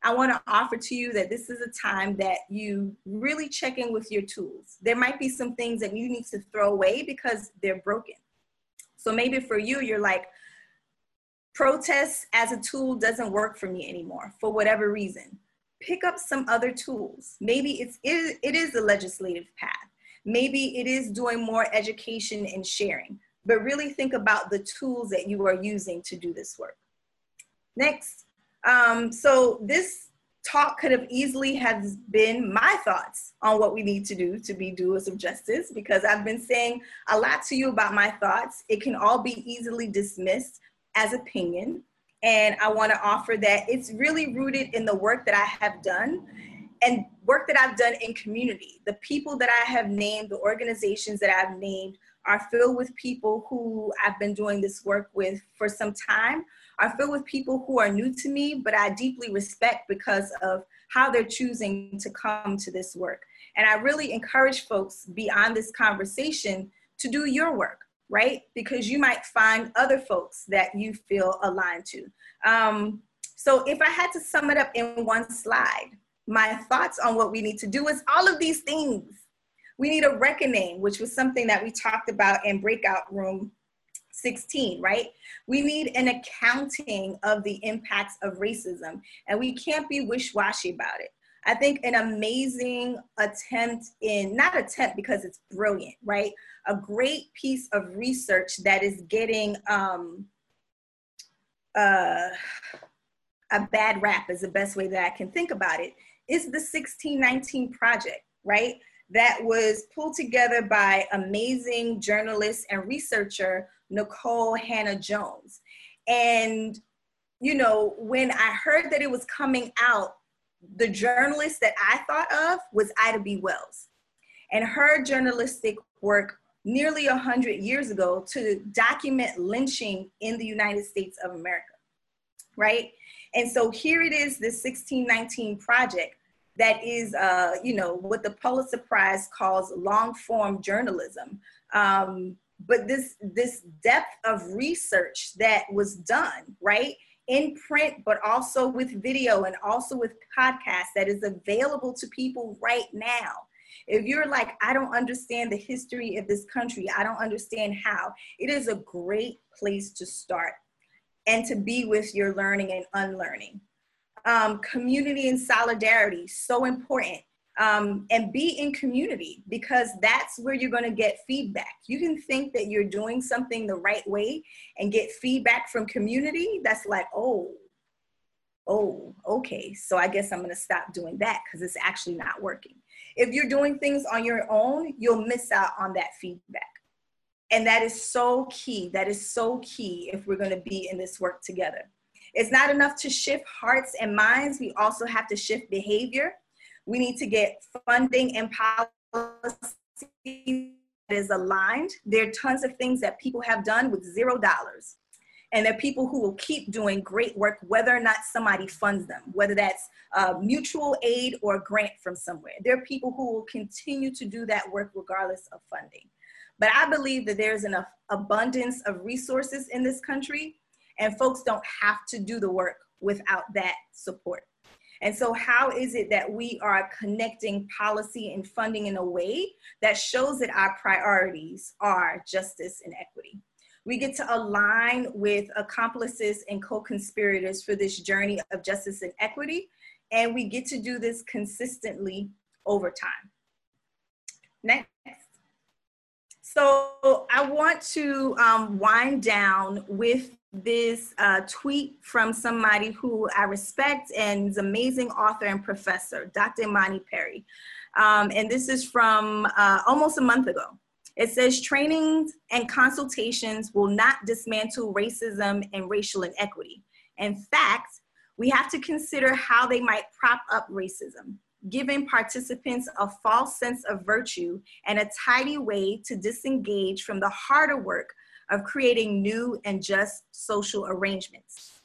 I want to offer to you that this is a time that you really check in with your tools. There might be some things that you need to throw away because they're broken. So maybe for you, you're like, protest as a tool doesn't work for me anymore for whatever reason. Pick up some other tools. Maybe it's, it, it is the legislative path. Maybe it is doing more education and sharing but really think about the tools that you are using to do this work. Next, um, so this talk could have easily has been my thoughts on what we need to do to be doers of justice because I've been saying a lot to you about my thoughts. It can all be easily dismissed as opinion. And I want to offer that it's really rooted in the work that I have done and work that I've done in community. The people that I have named, the organizations that I've named are filled with people who I've been doing this work with for some time, are filled with people who are new to me, but I deeply respect because of how they're choosing to come to this work. And I really encourage folks beyond this conversation to do your work. right? Because you might find other folks that you feel aligned to. Um, so if I had to sum it up in one slide, my thoughts on what we need to do is all of these things. We need a reckoning, which was something that we talked about in breakout room 16, right? We need an accounting of the impacts of racism, and we can't be wish washy about it. I think an amazing attempt in, not attempt because it's brilliant, right? A great piece of research that is getting um, uh, a bad rap is the best way that I can think about it, is the 1619 Project, right? That was pulled together by amazing journalist and researcher Nikole Hannah-Jones. And, you know, when I heard that it was coming out, the journalist that I thought of was Ida B. Wells. And her journalistic work nearly 100 years ago to document lynching in the United States of America, right? And so here it is, this 1619 project that is, uh, you know, what the Pulitzer Prize calls long form journalism. Um, but this this depth of research that was done, right? in print, but also with video and also with podcasts that is available to people right now. If you're like, I don't understand the history of this country, I don't understand how, it is a great place to start and to be with your learning and unlearning. Um, community and solidarity, so important um, and be in community because that's where you're going to get feedback. You can think that you're doing something the right way and get feedback from community. That's like, oh, oh, okay. So I guess I'm going to stop doing that because it's actually not working. If you're doing things on your own, you'll miss out on that feedback. And that is so key. That is so key if we're going to be in this work together. It's not enough to shift hearts and minds, we also have to shift behavior we need to get funding and policy that is aligned. There are tons of things that people have done with zero dollars. And there are people who will keep doing great work, whether or not somebody funds them, whether that's mutual aid or a grant from somewhere. There are people who will continue to do that work regardless of funding. But I believe that there's enough abundance of resources in this country, and folks don't have to do the work without that support. And so, how is it that we are connecting policy and funding in a way that shows that our priorities are justice and equity? We get to align with accomplices and co conspirators for this journey of justice and equity, and we get to do this consistently over time. Next. So, I want to um, wind down with this uh, tweet from somebody who I respect and is amazing author and professor, Dr. Imani Perry. Um, and this is from uh, almost a month ago. It says trainings and consultations will not dismantle racism and racial inequity. In fact, we have to consider how they might prop up racism, giving participants a false sense of virtue and a tidy way to disengage from the harder work of creating new and just social arrangements.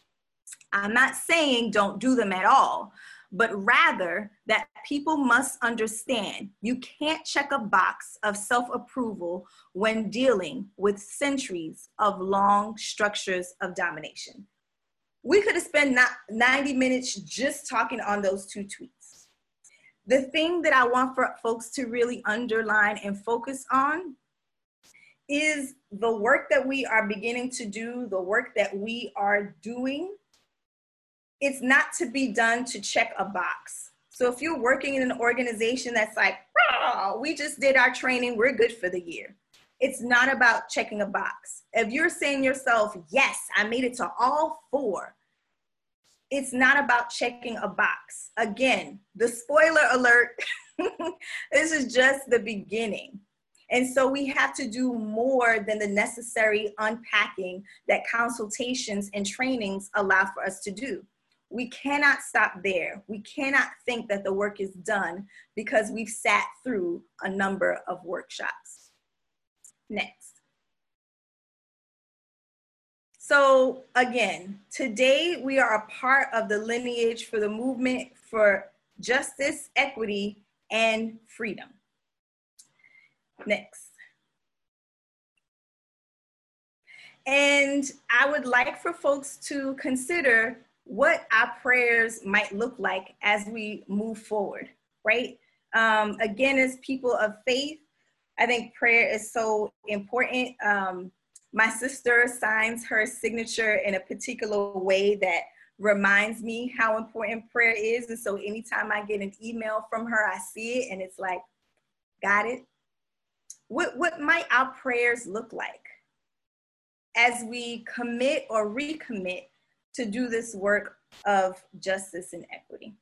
I'm not saying don't do them at all, but rather that people must understand you can't check a box of self approval when dealing with centuries of long structures of domination. We could have spent 90 minutes just talking on those two tweets. The thing that I want for folks to really underline and focus on is the work that we are beginning to do, the work that we are doing, it's not to be done to check a box. So if you're working in an organization that's like, oh, we just did our training, we're good for the year. It's not about checking a box. If you're saying yourself, yes, I made it to all four, it's not about checking a box. Again, the spoiler alert, this is just the beginning. And so we have to do more than the necessary unpacking that consultations and trainings allow for us to do. We cannot stop there. We cannot think that the work is done because we've sat through a number of workshops. Next. So again, today we are a part of the lineage for the movement for justice, equity, and freedom. Next. And I would like for folks to consider what our prayers might look like as we move forward, right? Um, again, as people of faith, I think prayer is so important. Um, my sister signs her signature in a particular way that reminds me how important prayer is. And so anytime I get an email from her, I see it and it's like, got it. What, what might our prayers look like as we commit or recommit to do this work of justice and equity?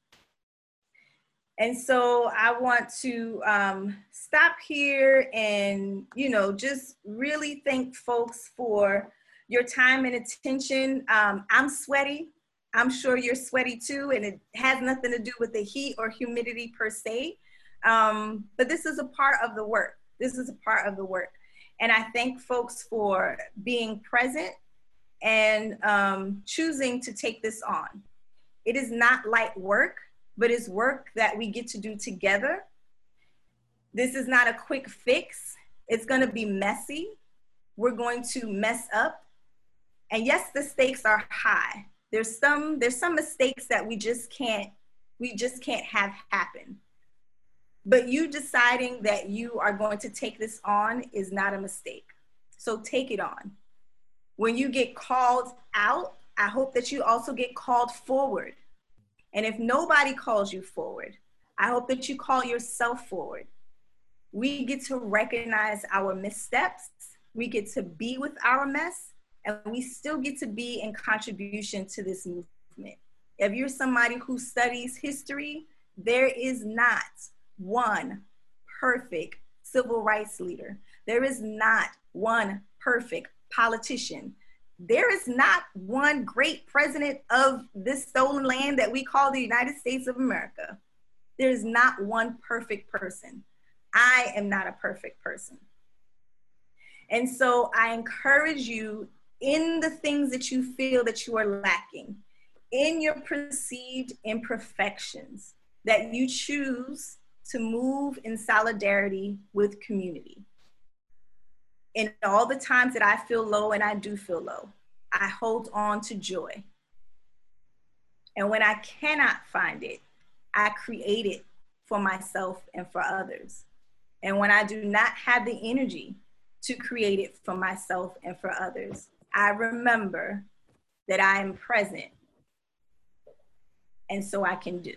And so I want to um, stop here and, you know, just really thank folks for your time and attention. Um, I'm sweaty. I'm sure you're sweaty too, and it has nothing to do with the heat or humidity per se. Um, but this is a part of the work. This is a part of the work. And I thank folks for being present and um, choosing to take this on. It is not light work but it's work that we get to do together. This is not a quick fix. It's going to be messy. We're going to mess up. And yes, the stakes are high. There's some there's some mistakes that we just can't we just can't have happen. But you deciding that you are going to take this on is not a mistake. So take it on. When you get called out, I hope that you also get called forward. And if nobody calls you forward, I hope that you call yourself forward. We get to recognize our missteps, we get to be with our mess, and we still get to be in contribution to this movement. If you're somebody who studies history, there is not one perfect civil rights leader. There is not one perfect politician there is not one great president of this stolen land that we call the United States of America. There is not one perfect person. I am not a perfect person. And so I encourage you in the things that you feel that you are lacking, in your perceived imperfections, that you choose to move in solidarity with community in all the times that I feel low, and I do feel low, I hold on to joy. And when I cannot find it, I create it for myself and for others. And when I do not have the energy to create it for myself and for others, I remember that I am present. And so I can do.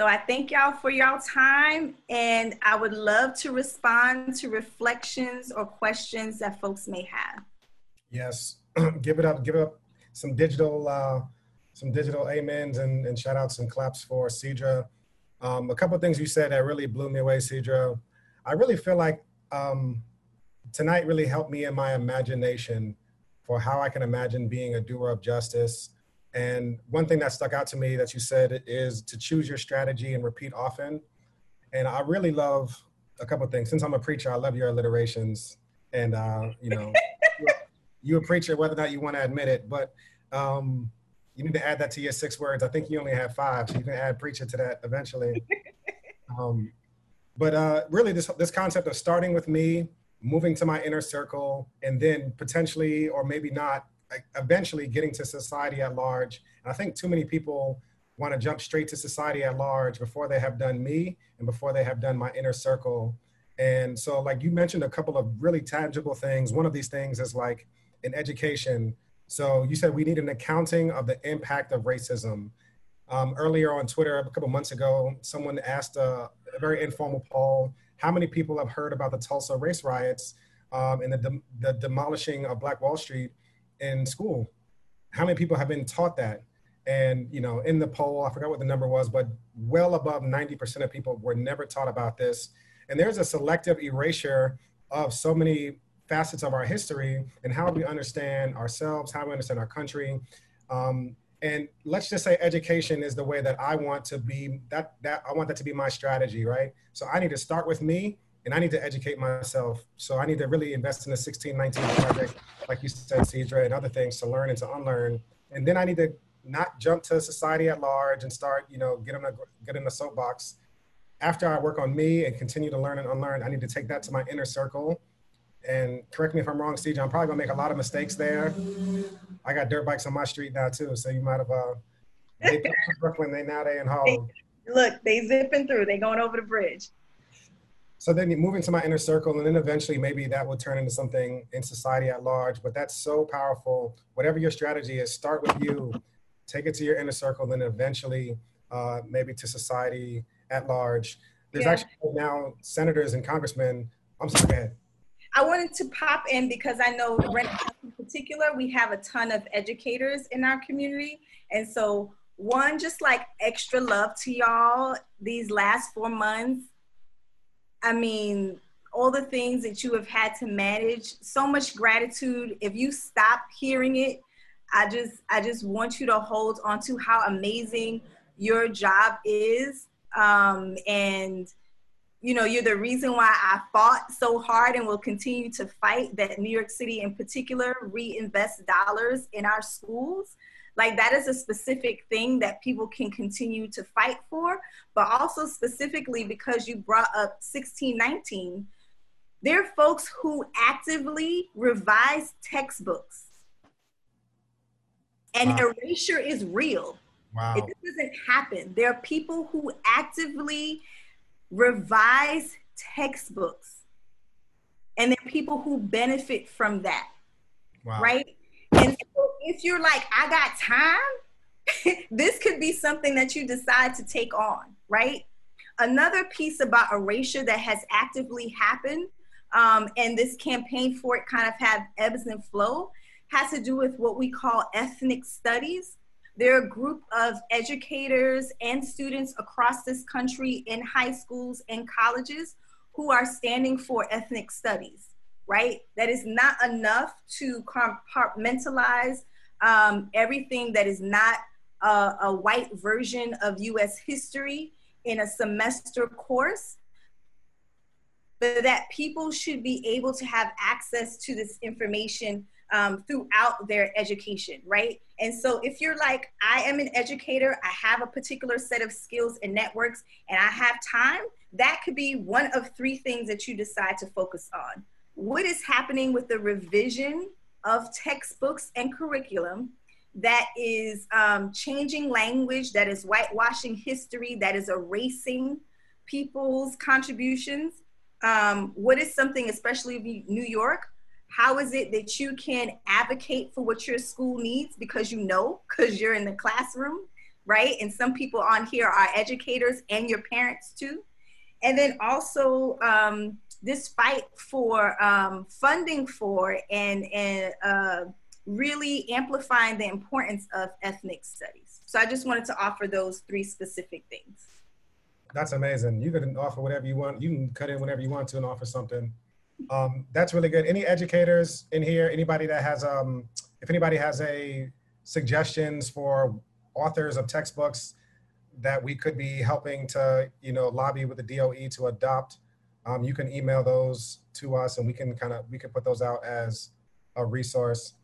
So I thank y'all for y'all time and I would love to respond to reflections or questions that folks may have. Yes, give it up, give it up some digital, uh, some digital amens and, and shout outs and claps for Cedra. Um, a couple of things you said that really blew me away, Cedra. I really feel like um, tonight really helped me in my imagination for how I can imagine being a doer of justice and one thing that stuck out to me that you said is to choose your strategy and repeat often. And I really love a couple things. Since I'm a preacher, I love your alliterations. And, uh, you know, you're a preacher, whether or not you want to admit it. But um, you need to add that to your six words. I think you only have five, so you can add preacher to that eventually. Um, but uh, really, this, this concept of starting with me, moving to my inner circle, and then potentially, or maybe not, eventually getting to society at large. And I think too many people want to jump straight to society at large before they have done me and before they have done my inner circle. And so, like you mentioned, a couple of really tangible things. One of these things is like in education. So you said we need an accounting of the impact of racism. Um, earlier on Twitter, a couple months ago, someone asked a, a, very informal poll: How many people have heard about the Tulsa race riots um, and the, de- the demolishing of Black Wall Street? In school? How many people have been taught that? And you know, in the poll, I forgot what the number was, but well above 90% of people were never taught about this. And there's a selective erasure of so many facets of our history and how we understand ourselves, how we understand our country. Um, and let's just say education is the way that I want to be that that I want that to be my strategy, right? So I need to start with me and I need to educate myself. So I need to really invest in the 1619 project, like you said, Cedra, and other things to learn and to unlearn. And then I need to not jump to society at large and start, you know, get in a get in the soapbox. After I work on me and continue to learn and unlearn, I need to take that to my inner circle and correct me if I'm wrong, CJ, I'm probably gonna make a lot of mistakes there. I got dirt bikes on my street now too, so you might have uh they Brooklyn, they now they in Harlem. Look, they zipping through, they going over the bridge. So then you move into my inner circle, and then eventually maybe that will turn into something in society at large. But that's so powerful. Whatever your strategy is, start with you, take it to your inner circle, then eventually uh, maybe to society at large. There's yeah. actually now senators and congressmen. I'm sorry, go ahead. I wanted to pop in because I know in particular, we have a ton of educators in our community. And so one, just like extra love to y'all these last four months I mean, all the things that you have had to manage, so much gratitude. If you stop hearing it, I just I just want you to hold on to how amazing your job is. Um, and you know, you're the reason why I fought so hard and will continue to fight that New York City in particular reinvest dollars in our schools like that is a specific thing that people can continue to fight for, but also specifically because you brought up 1619, there are folks who actively revise textbooks. And wow. erasure is real. Wow. It doesn't happen. There are people who actively revise textbooks. And there are people who benefit from that. Wow. Right? If you're like, I got time, this could be something that you decide to take on, right? Another piece about erasure that has actively happened, um, and this campaign for it kind of have ebbs and flow, has to do with what we call ethnic studies. There are a group of educators and students across this country in high schools and colleges who are standing for ethnic studies right? That is not enough to compartmentalize um, everything that is not a, a white version of US history in a semester course but that people should be able to have access to this information um, throughout their education, right? And so if you're like, I am an educator, I have a particular set of skills and networks, and I have time, that could be one of three things that you decide to focus on what is happening with the revision of textbooks and curriculum that is um, changing language, that is whitewashing history, that is erasing people's contributions. Um, what is something, especially New York, how is it that you can advocate for what your school needs because you know, because you're in the classroom, right? And some people on here are educators and your parents too. And then also, um, this fight for um, funding for and, and uh, really amplifying the importance of ethnic studies. So I just wanted to offer those three specific things. That's amazing. You can offer whatever you want. You can cut in whenever you want to and offer something. Um, that's really good. Any educators in here? Anybody that has, um, if anybody has a suggestions for authors of textbooks that we could be helping to, you know, lobby with the DOE to adopt um, you can email those to us and we can kind of, we can put those out as a resource.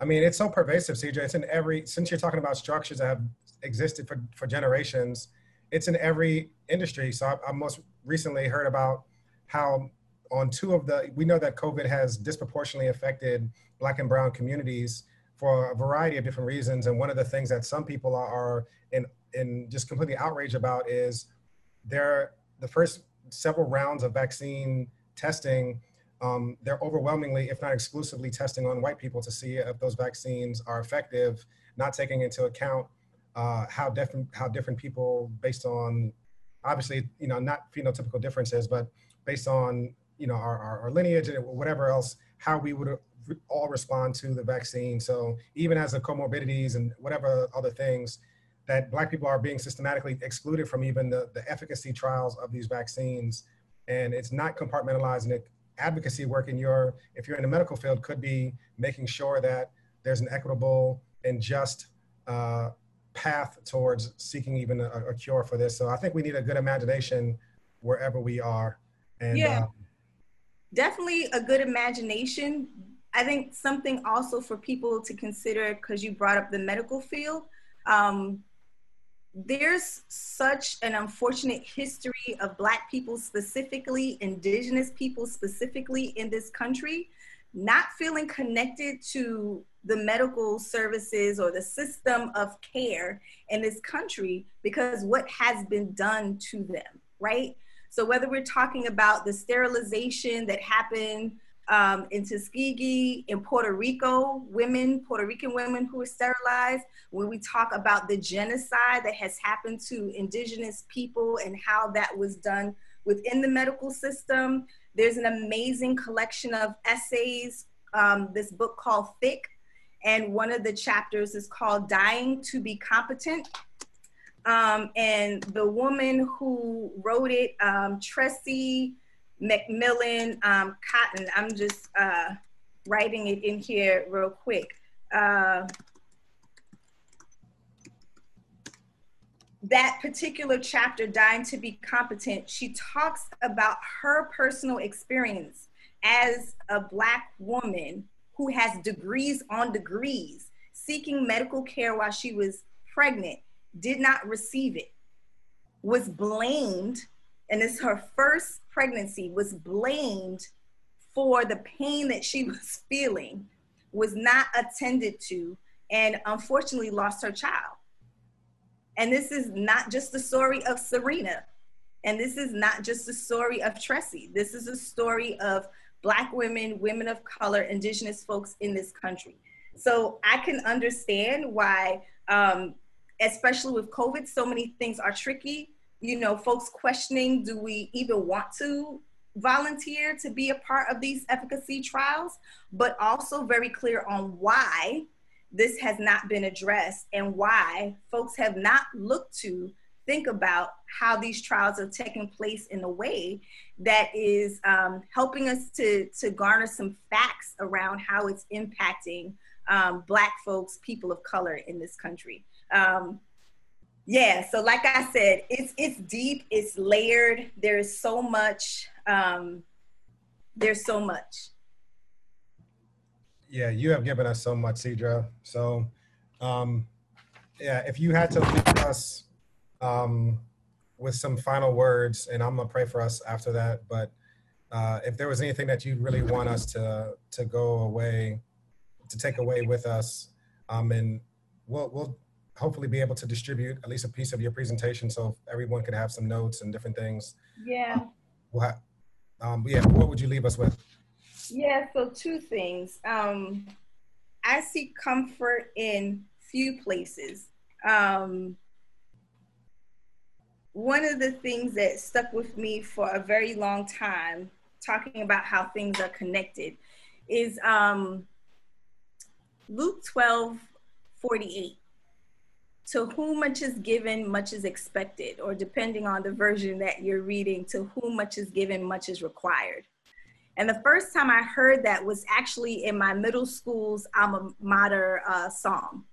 I mean, it's so pervasive, CJ. It's in every, since you're talking about structures that have existed for, for generations, it's in every industry. So I, I most recently heard about how on two of the, we know that COVID has disproportionately affected Black and Brown communities for a variety of different reasons. And one of the things that some people are, are in, in just completely outraged about is they're the first several rounds of vaccine testing, um, they're overwhelmingly, if not exclusively, testing on white people to see if those vaccines are effective, not taking into account uh, how different how different people, based on obviously you know not phenotypical differences, but based on you know our, our, our lineage and whatever else, how we would all respond to the vaccine. So even as the comorbidities and whatever other things, that black people are being systematically excluded from even the, the efficacy trials of these vaccines. And it's not compartmentalizing it. Advocacy work in your, if you're in the medical field, could be making sure that there's an equitable and just uh, path towards seeking even a, a, cure for this. So I think we need a good imagination wherever we are. And, yeah, uh, definitely a good imagination. I think something also for people to consider because you brought up the medical field. Um, there's such an unfortunate history of Black people, specifically Indigenous people, specifically in this country, not feeling connected to the medical services or the system of care in this country because what has been done to them, right? So, whether we're talking about the sterilization that happened um, in Tuskegee, in Puerto Rico, women, Puerto Rican women who were sterilized, when we talk about the genocide that has happened to indigenous people and how that was done within the medical system. There's an amazing collection of essays, um, this book called Thick, and one of the chapters is called Dying to Be Competent. Um, and the woman who wrote it, um, Tressie McMillan um, Cottom. I'm just uh, writing it in here real quick. Uh, that particular chapter, Dying to Be Competent, she talks about her personal experience as a Black woman who has degrees on degrees, seeking medical care while she was pregnant, did not receive it, was blamed, and it's her first pregnancy, was blamed for the pain that she was feeling, was not attended to, and unfortunately lost her child. And this is not just the story of Serena. And this is not just the story of Tressie. This is a story of Black women, women of color, Indigenous folks in this country. So I can understand why, um, especially with COVID, so many things are tricky. You know, folks questioning do we even want to volunteer to be a part of these efficacy trials, but also very clear on why this has not been addressed and why folks have not looked to think about how these trials are taking place in a way that is um, helping us to, to garner some facts around how it's impacting um, Black folks, people of color in this country. Um, yeah, so like I said, it's it's deep, it's layered. There's so much. Um, there's so much. Yeah, you have given us so much, Cedra. So, um, yeah, if you had to leave us um, with some final words, and I'm gonna pray for us after that. But uh, if there was anything that you'd really want us to to go away, to take away with us, um, and we'll we'll hopefully be able to distribute at least a piece of your presentation so everyone can have some notes and different things. Yeah. Um, we'll have, um, yeah. What would you leave us with? Yeah, so two things. Um, I see comfort in few places. Um, one of the things that stuck with me for a very long time, talking about how things are connected, is um, Luke 12 48. To whom much is given, much is expected, or depending on the version that you're reading, to whom much is given, much is required. And the first time I heard that was actually in my middle school's alma mater uh, song.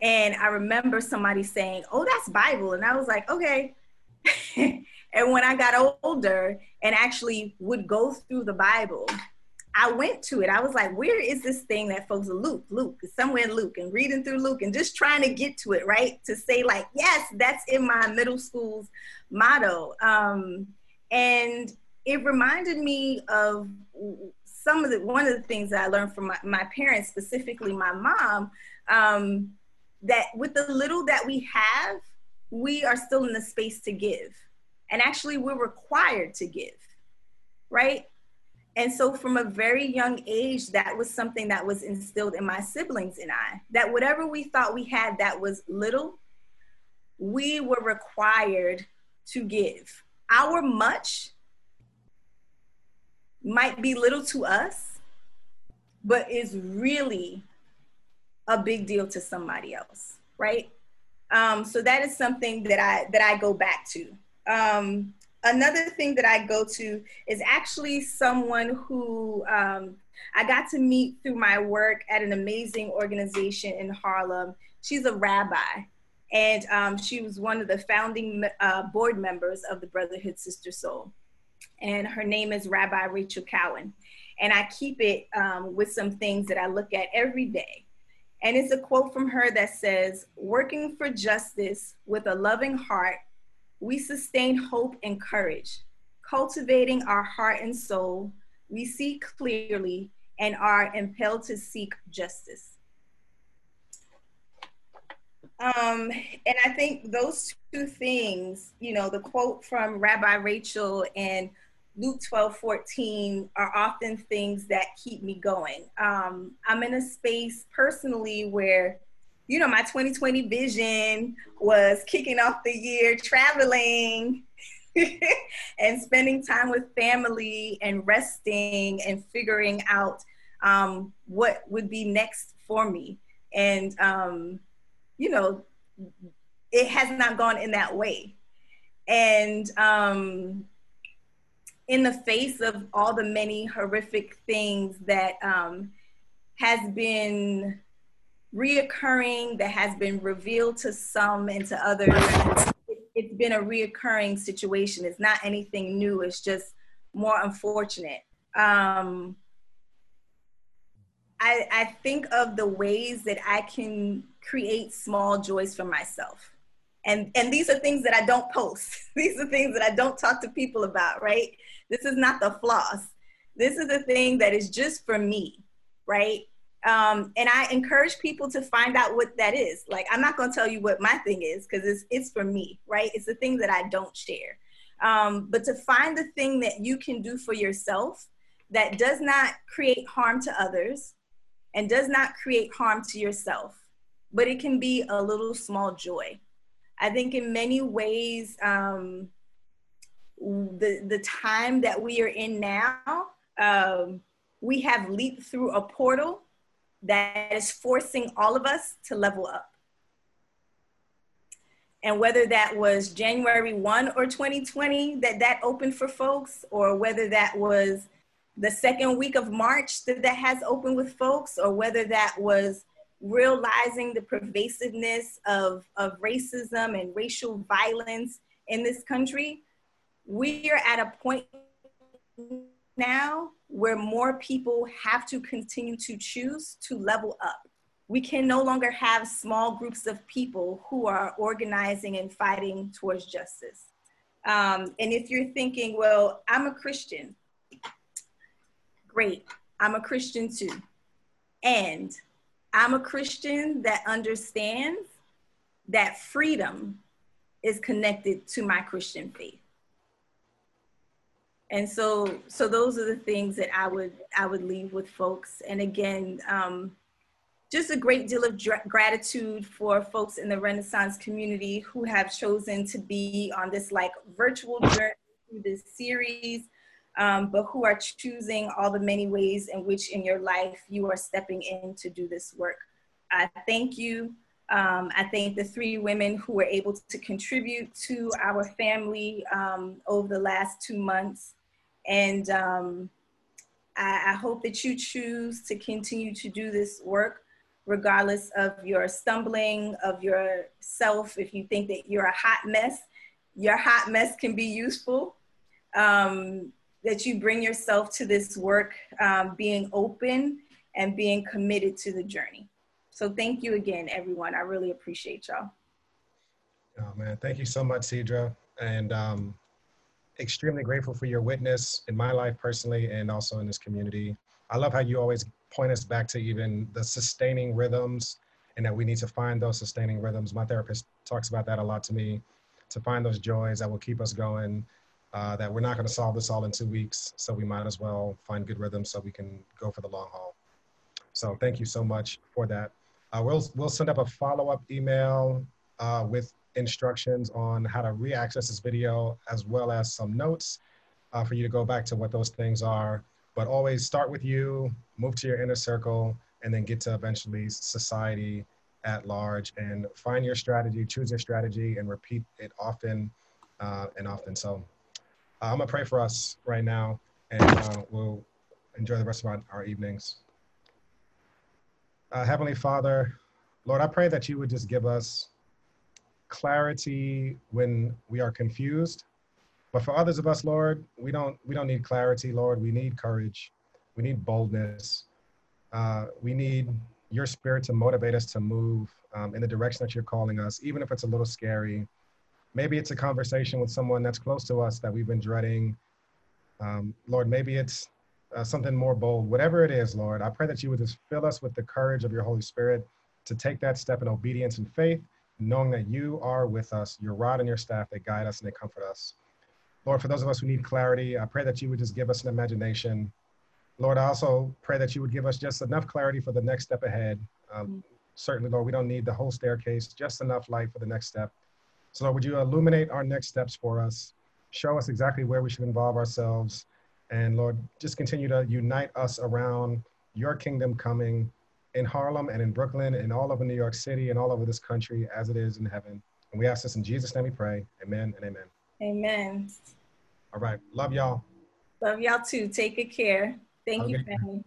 And I remember somebody saying, Oh, that's Bible. And I was like, Okay. and when I got older and actually would go through the Bible, I went to it. I was like, where is this thing that folks Luke? Luke somewhere in Luke and reading through Luke and just trying to get to it, right? To say, like, yes, that's in my middle school's motto. Um, and it reminded me of some of the one of the things that I learned from my, my parents, specifically my mom, um, that with the little that we have, we are still in the space to give. And actually, we're required to give, right? And so, from a very young age, that was something that was instilled in my siblings and I that whatever we thought we had that was little, we were required to give. Our much might be little to us, but is really a big deal to somebody else, right? Um, so that is something that I that I go back to. Um, another thing that I go to is actually someone who um, I got to meet through my work at an amazing organization in Harlem. She's a rabbi, and um, she was one of the founding uh, board members of the Brotherhood Sister Sol and her name is Rabbi Rachel Cowan. And I keep it um, with some things that I look at every day. And it's a quote from her that says, Working for justice with a loving heart, we sustain hope and courage. Cultivating our heart and soul, we see clearly and are impelled to seek justice. Um, and I think those two things, you know, the quote from Rabbi Rachel and Luke 12, 14 are often things that keep me going. Um, I'm in a space personally where, you know, my 2020 vision was kicking off the year traveling and spending time with family and resting and figuring out um, what would be next for me. And, um, you know, it has not gone in that way. And, um, in the face of all the many horrific things that um, has been reoccurring, that has been revealed to some and to others. It's been a reoccurring situation. It's not anything new. It's just more unfortunate. Um, I, I think of the ways that I can create small joys for myself. And, and these are things that I don't post. these are things that I don't talk to people about, right? This is not the floss. This is a thing that is just for me, right? Um, and I encourage people to find out what that is. Like, I'm not going to tell you what my thing is because it's, it's for me, right? It's the thing that I don't share. Um, but to find the thing that you can do for yourself that does not create harm to others and does not create harm to yourself, but it can be a little small joy. I think in many ways, um, the the time that we are in now, um, we have leaped through a portal that is forcing all of us to level up. And whether that was January 1 or 2020 that that opened for folks, or whether that was the second week of March that that has opened with folks, or whether that was realizing the pervasiveness of, of racism and racial violence in this country, we are at a point now where more people have to continue to choose to level up. We can no longer have small groups of people who are organizing and fighting towards justice. Um, and if you're thinking, well, I'm a Christian, great, I'm a Christian too. And I'm a Christian that understands that freedom is connected to my Christian faith and so so those are the things that i would i would leave with folks. And again um, just a great deal of gratitude for folks in the renaissance community who have chosen to be on this like virtual journey through this series um, but who are choosing all the many ways in which in your life you are stepping in to do this work. I thank you. Um, I thank the three women who were able to contribute to our family um, over the last two months. And um, I, I hope that you choose to continue to do this work regardless of your stumbling, of yourself. If you think that you're a hot mess, your hot mess can be useful. Um, that you bring yourself to this work um, being open and being committed to the journey. So thank you again, everyone. I really appreciate y'all. Oh man, thank you so much, Sidra. And um, extremely grateful for your witness in my life personally and also in this community. I love how you always point us back to even the sustaining rhythms and that we need to find those sustaining rhythms. My therapist talks about that a lot to me to find those joys that will keep us going. Uh, that we're not going to solve this all in two weeks, so we might as well find good rhythms so we can go for the long haul. So thank you so much for that. Uh, we'll we'll send up a follow up email uh, with instructions on how to re-access this video, as well as some notes uh, for you to go back to what those things are. But always start with you, move to your inner circle, and then get to eventually society at large and find your strategy, choose your strategy, and repeat it often uh, and often. So uh, I'm gonna pray for us right now, and uh, we'll enjoy the rest of our, our evenings. Uh, Heavenly Father, Lord, I pray that you would just give us clarity when we are confused. But for others of us, Lord, we don't we don't need clarity, Lord. We need courage. We need boldness. Uh, we need your spirit to motivate us to move um, in the direction that you're calling us, even if it's a little scary. Maybe it's a conversation with someone that's close to us that we've been dreading. Um, Lord, maybe it's uh, something more bold. Whatever it is, Lord, I pray that you would just fill us with the courage of your Holy Spirit to take that step in obedience and faith, knowing that you are with us, your rod and your staff, they guide us and they comfort us. Lord, for those of us who need clarity, I pray that you would just give us an imagination. Lord, I also pray that you would give us just enough clarity for the next step ahead. Um, mm-hmm. Certainly, Lord, we don't need the whole staircase, just enough light for the next step. So, Lord, would you illuminate our next steps for us? Show us exactly where we should involve ourselves. And Lord, just continue to unite us around your kingdom coming in Harlem and in Brooklyn and all over New York City and all over this country as it is in heaven. And we ask this in Jesus' name we pray. Amen and amen. Amen. All right. Love y'all. Love y'all too. Take good care. Thank you, family.